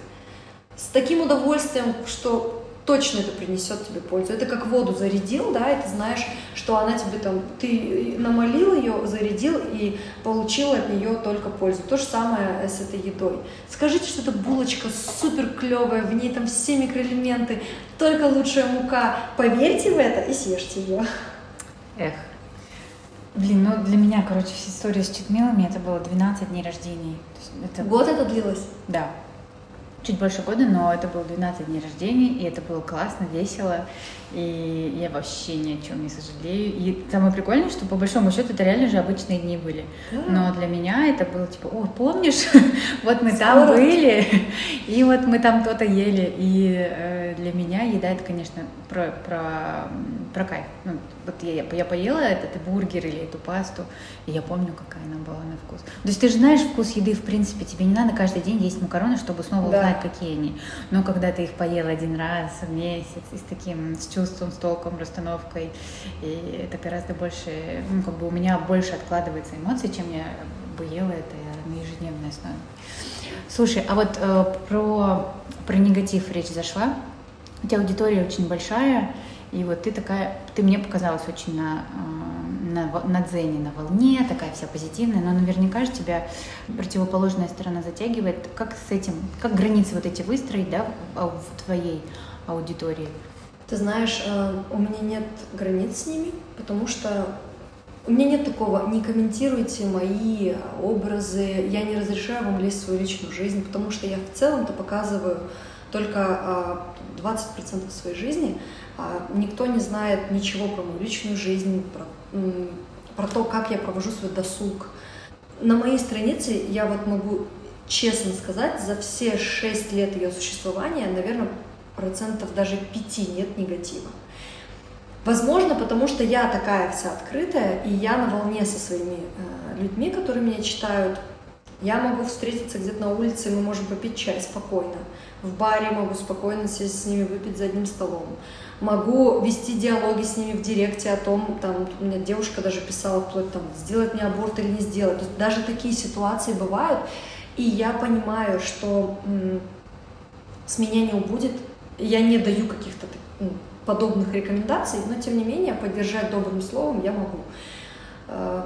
с таким удовольствием, что точно это принесет тебе пользу. Это как воду зарядил, да, и ты знаешь, что она тебе там, ты намолил ее, зарядил и получил от нее только пользу. То же самое с этой едой. Скажите, что эта булочка супер клевая, в ней там все микроэлементы, только лучшая мука. Поверьте в это и съешьте ее. Эх. Блин, ну для меня, короче, вся история с читмилами, это было 12 дней рождения. Это... Год это длилось? Да чуть больше года, но это было 12 дней рождения, и это было классно, весело, и я вообще ни о чем не сожалею. И самое прикольное, что по большому счету это реально же обычные дни были. Но для меня это было типа, о, помнишь, вот мы там были, и вот мы там то-то ели. И э, для меня еда это, конечно, про, про, про кайф. Ну, вот я, я поела этот бургер или эту пасту, и я помню, какая она была на вкус. То есть ты же знаешь вкус еды, в принципе, тебе не надо каждый день есть макароны, чтобы снова да. узнать, какие они. Но когда ты их поел один раз в месяц и с таким, с чувством, с толком, расстановкой, и это гораздо больше, ну, как бы у меня больше откладывается эмоций, чем я бы ела это на ежедневной основе. Слушай, а вот э, про, про негатив речь зашла. У тебя аудитория очень большая, и вот ты такая, ты мне показалась очень на, э, на, на дзене, на волне, такая вся позитивная, но наверняка же тебя противоположная сторона затягивает. Как с этим, как границы вот эти выстроить, да, в твоей аудитории? Ты знаешь, э, у меня нет границ с ними, потому что у меня нет такого, не комментируйте мои образы, я не разрешаю вам лезть в свою личную жизнь, потому что я в целом-то показываю только 20% а, своей жизни, а никто не знает ничего про мою личную жизнь, про, про то, как я провожу свой досуг. На моей странице я вот могу честно сказать, за все 6 лет ее существования, наверное, процентов даже 5 нет негатива. Возможно, потому что я такая вся открытая, и я на волне со своими э, людьми, которые меня читают. Я могу встретиться где-то на улице, и мы можем попить чай спокойно. В баре могу спокойно сесть с ними, выпить за одним столом. Могу вести диалоги с ними в директе о том, там, у меня девушка даже писала вплоть там, сделать мне аборт или не сделать. То есть даже такие ситуации бывают, и я понимаю, что м- с меня не убудет я не даю каких-то ну, подобных рекомендаций, но тем не менее поддержать добрым словом я могу. Э,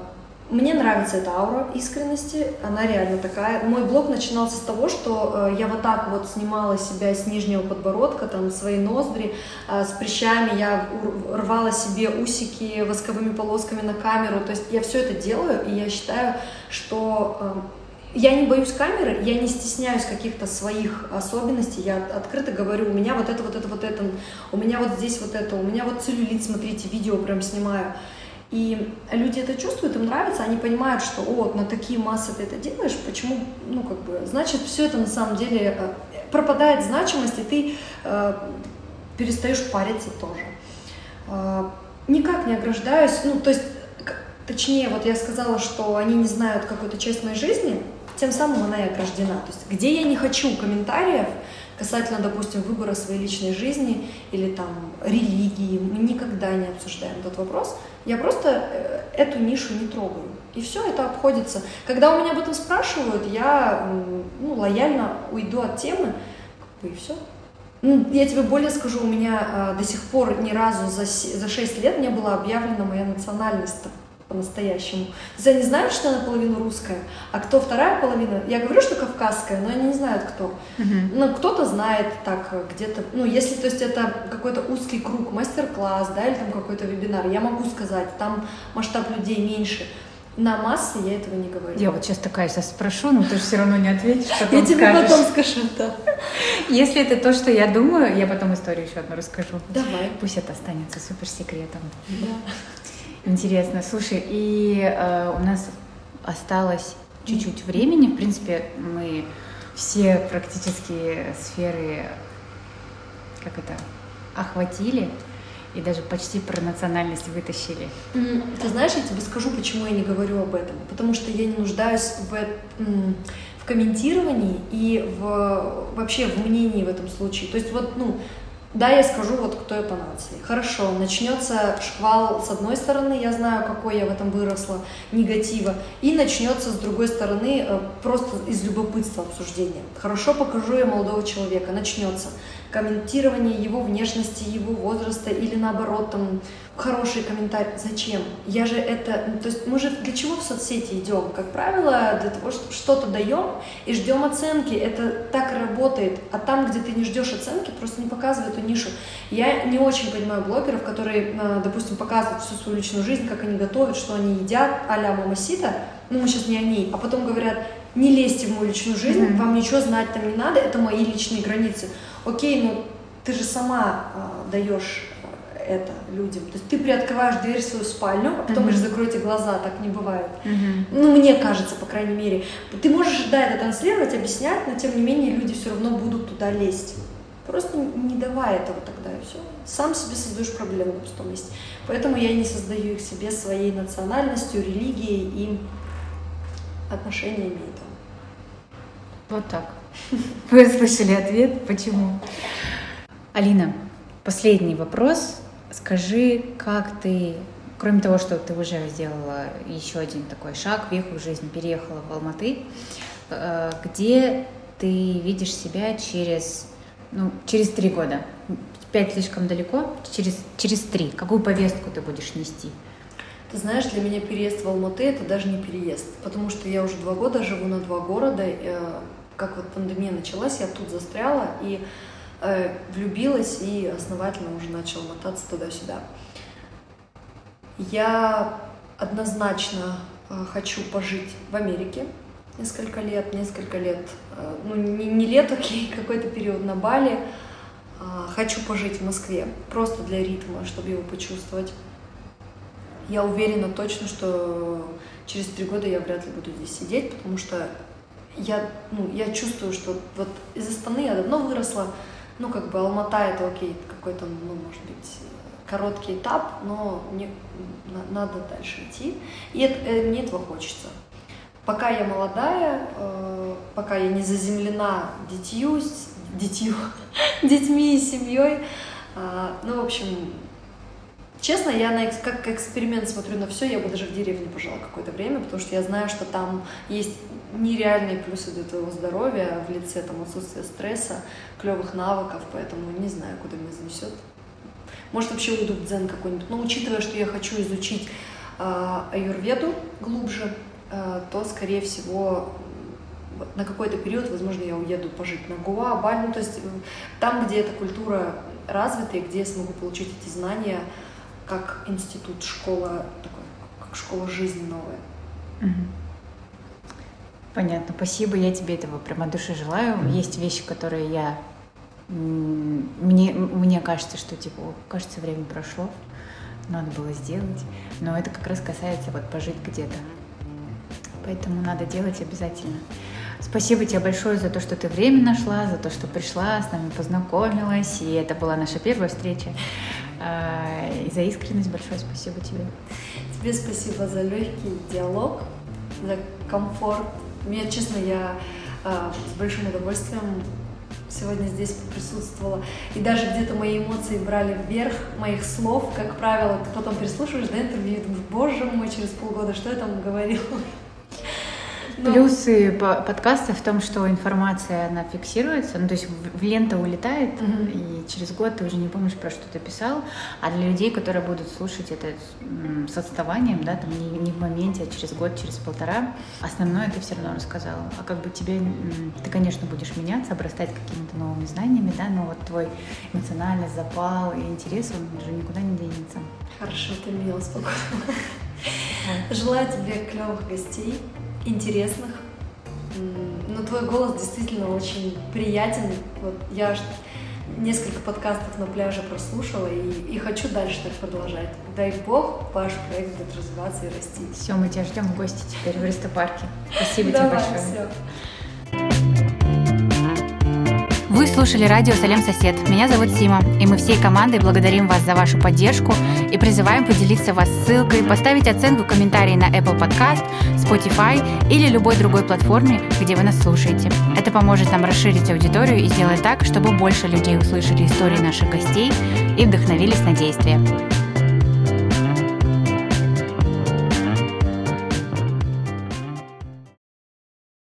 мне нравится эта аура искренности, она реально такая. Мой блог начинался с того, что э, я вот так вот снимала себя с нижнего подбородка, там свои ноздри, э, с прыщами, я рвала себе усики восковыми полосками на камеру. То есть я все это делаю, и я считаю, что я не боюсь камеры, я не стесняюсь каких-то своих особенностей, я открыто говорю, у меня вот это, вот это, вот это, у меня вот здесь вот это, у меня вот целлюлит, смотрите, видео прям снимаю. И люди это чувствуют, им нравится, они понимают, что о, на такие массы ты это делаешь, почему, ну, как бы, значит, все это на самом деле э, пропадает значимость, и ты э, перестаешь париться тоже. Э, никак не ограждаюсь, ну, то есть, точнее, вот я сказала, что они не знают какую-то часть моей жизни, тем самым она и ограждена. То есть, где я не хочу комментариев, Касательно, допустим, выбора своей личной жизни или там религии, мы никогда не обсуждаем этот вопрос. Я просто э, эту нишу не трогаю. И все это обходится. Когда у меня об этом спрашивают, я ну, лояльно уйду от темы, как бы и все. Ну, я тебе более скажу, у меня а, до сих пор ни разу за, за 6 лет не была объявлена моя национальность по-настоящему. То есть они знают, что она половина русская, а кто вторая половина, я говорю, что кавказская, но они не знают, кто. Uh-huh. Ну, кто-то знает так где-то, ну, если, то есть это какой-то узкий круг, мастер-класс, да, или там какой-то вебинар, я могу сказать, там масштаб людей меньше. На массы я этого не говорю. Я вот сейчас такая сейчас спрошу, но ты же все равно не ответишь, потом Я тебе потом скажу, да. Если это то, что я думаю, я потом историю еще одну расскажу. Давай. Пусть это останется суперсекретом. Да. Интересно. Слушай, и э, у нас осталось чуть-чуть времени. В принципе, мы все практически сферы, как это, охватили и даже почти про национальность вытащили. Ты знаешь, я тебе скажу, почему я не говорю об этом. Потому что я не нуждаюсь в, в комментировании и в, вообще в мнении в этом случае. То есть вот, ну, да, я скажу, вот кто я по нации. Хорошо, начнется шквал с одной стороны, я знаю, какой я в этом выросла, негатива, и начнется с другой стороны э, просто из любопытства обсуждения. Хорошо, покажу я молодого человека, начнется комментирование его внешности, его возраста или наоборот там хороший комментарий. Зачем? Я же это... Ну, то есть мы же для чего в соцсети идем? Как правило, для того, чтобы что-то даем и ждем оценки. Это так работает. А там, где ты не ждешь оценки, просто не показывай эту нишу. Я не очень понимаю блогеров, которые, а, допустим, показывают всю свою личную жизнь, как они готовят, что они едят, а-ля мамасита. Ну, мы сейчас не о ней. А потом говорят, не лезьте в мою личную жизнь, mm-hmm. вам ничего знать там не надо, это мои личные границы. Окей, ну ты же сама э, даешь это людям. То есть ты приоткрываешь дверь в свою спальню, а потом mm-hmm. говоришь, закройте глаза, так не бывает. Mm-hmm. Ну, мне кажется, по крайней мере. Ты можешь, да, это транслировать, объяснять, но тем не менее люди все равно будут туда лезть. Просто не давай этого тогда, и все. Сам себе создаешь проблемы на пустом месте. Поэтому я не создаю их себе своей национальностью, религией и отношениями. Там. Вот так. Вы слышали ответ, почему. Алина, последний вопрос. Скажи, как ты, кроме того, что ты уже сделала еще один такой шаг, веху в жизни, переехала в Алматы, э, где ты видишь себя через, ну, через три года? Пять слишком далеко, через, через три. Какую повестку ты будешь нести? Ты знаешь, для меня переезд в Алматы это даже не переезд, потому что я уже два года живу на два города. Э, как вот пандемия началась, я тут застряла и э, влюбилась и основательно уже начала мотаться туда-сюда. Я однозначно э, хочу пожить в Америке несколько лет, несколько лет, ну не, не лет, окей, какой-то период на Бали. Хочу пожить в Москве, просто для ритма, чтобы его почувствовать. Я уверена точно, что через три года я вряд ли буду здесь сидеть, потому что я, ну, я чувствую, что вот из Астаны я давно выросла, ну, как бы Алмата это окей, какой-то, ну, может быть, короткий этап, но мне надо дальше идти, и это, э, мне этого хочется. Пока я молодая, э, пока я не заземлена детью, детью, детьми и семьей, э, ну, в общем, Честно, я на, как эксперимент смотрю на все, я бы даже в деревне пожила какое-то время, потому что я знаю, что там есть нереальные плюсы для твоего здоровья в лице там, отсутствия стресса, клевых навыков, поэтому не знаю, куда меня занесет. Может, вообще уйду в дзен какой-нибудь. Но учитывая, что я хочу изучить э, аюрведу глубже, э, то, скорее всего, на какой-то период, возможно, я уеду пожить на Гуа, Баль, ну, то есть там, где эта культура развита, и где я смогу получить эти знания, как институт, школа, такой, как школа жизни новая. Понятно, спасибо, я тебе этого прямо от души желаю. Есть вещи, которые я мне, мне кажется, что типа, кажется, время прошло, надо было сделать. Но это как раз касается вот пожить где-то. Поэтому надо делать обязательно. Спасибо тебе большое за то, что ты время нашла, за то, что пришла, с нами познакомилась. И это была наша первая встреча. А, и за искренность большое спасибо тебе. Тебе спасибо за легкий диалог, за комфорт. Мне, честно, я а, с большим удовольствием сегодня здесь присутствовала. И даже где-то мои эмоции брали вверх моих слов. Как правило, ты потом переслушиваешь да, интервью и думаешь, боже мой, через полгода, что я там говорила? Но... Плюсы подкаста в том, что информация, она фиксируется, ну, то есть в лента улетает, угу. и через год ты уже не помнишь, про что ты писал, а для людей, которые будут слушать это с отставанием, да, там не, не в моменте, а через год, через полтора, основное ты все равно рассказала. А как бы тебе, ты, конечно, будешь меняться, обрастать какими-то новыми знаниями, да, но вот твой эмоциональный запал и интерес, он уже никуда не денется. Хорошо, ты меня успокоила. Желаю тебе клевых гостей, интересных. Но твой голос действительно очень приятен. Вот я несколько подкастов на пляже прослушала и, и хочу дальше так продолжать. Дай бог, ваш проект будет развиваться и расти. Все, мы тебя ждем в гости теперь в Рестопарке. Спасибо тебе большое. Все. Вы слушали радио «Салем Сосед». Меня зовут Сима, и мы всей командой благодарим вас за вашу поддержку и призываем поделиться вас ссылкой, поставить оценку, комментарий на Apple Podcast, Spotify или любой другой платформе, где вы нас слушаете. Это поможет нам расширить аудиторию и сделать так, чтобы больше людей услышали истории наших гостей и вдохновились на действие.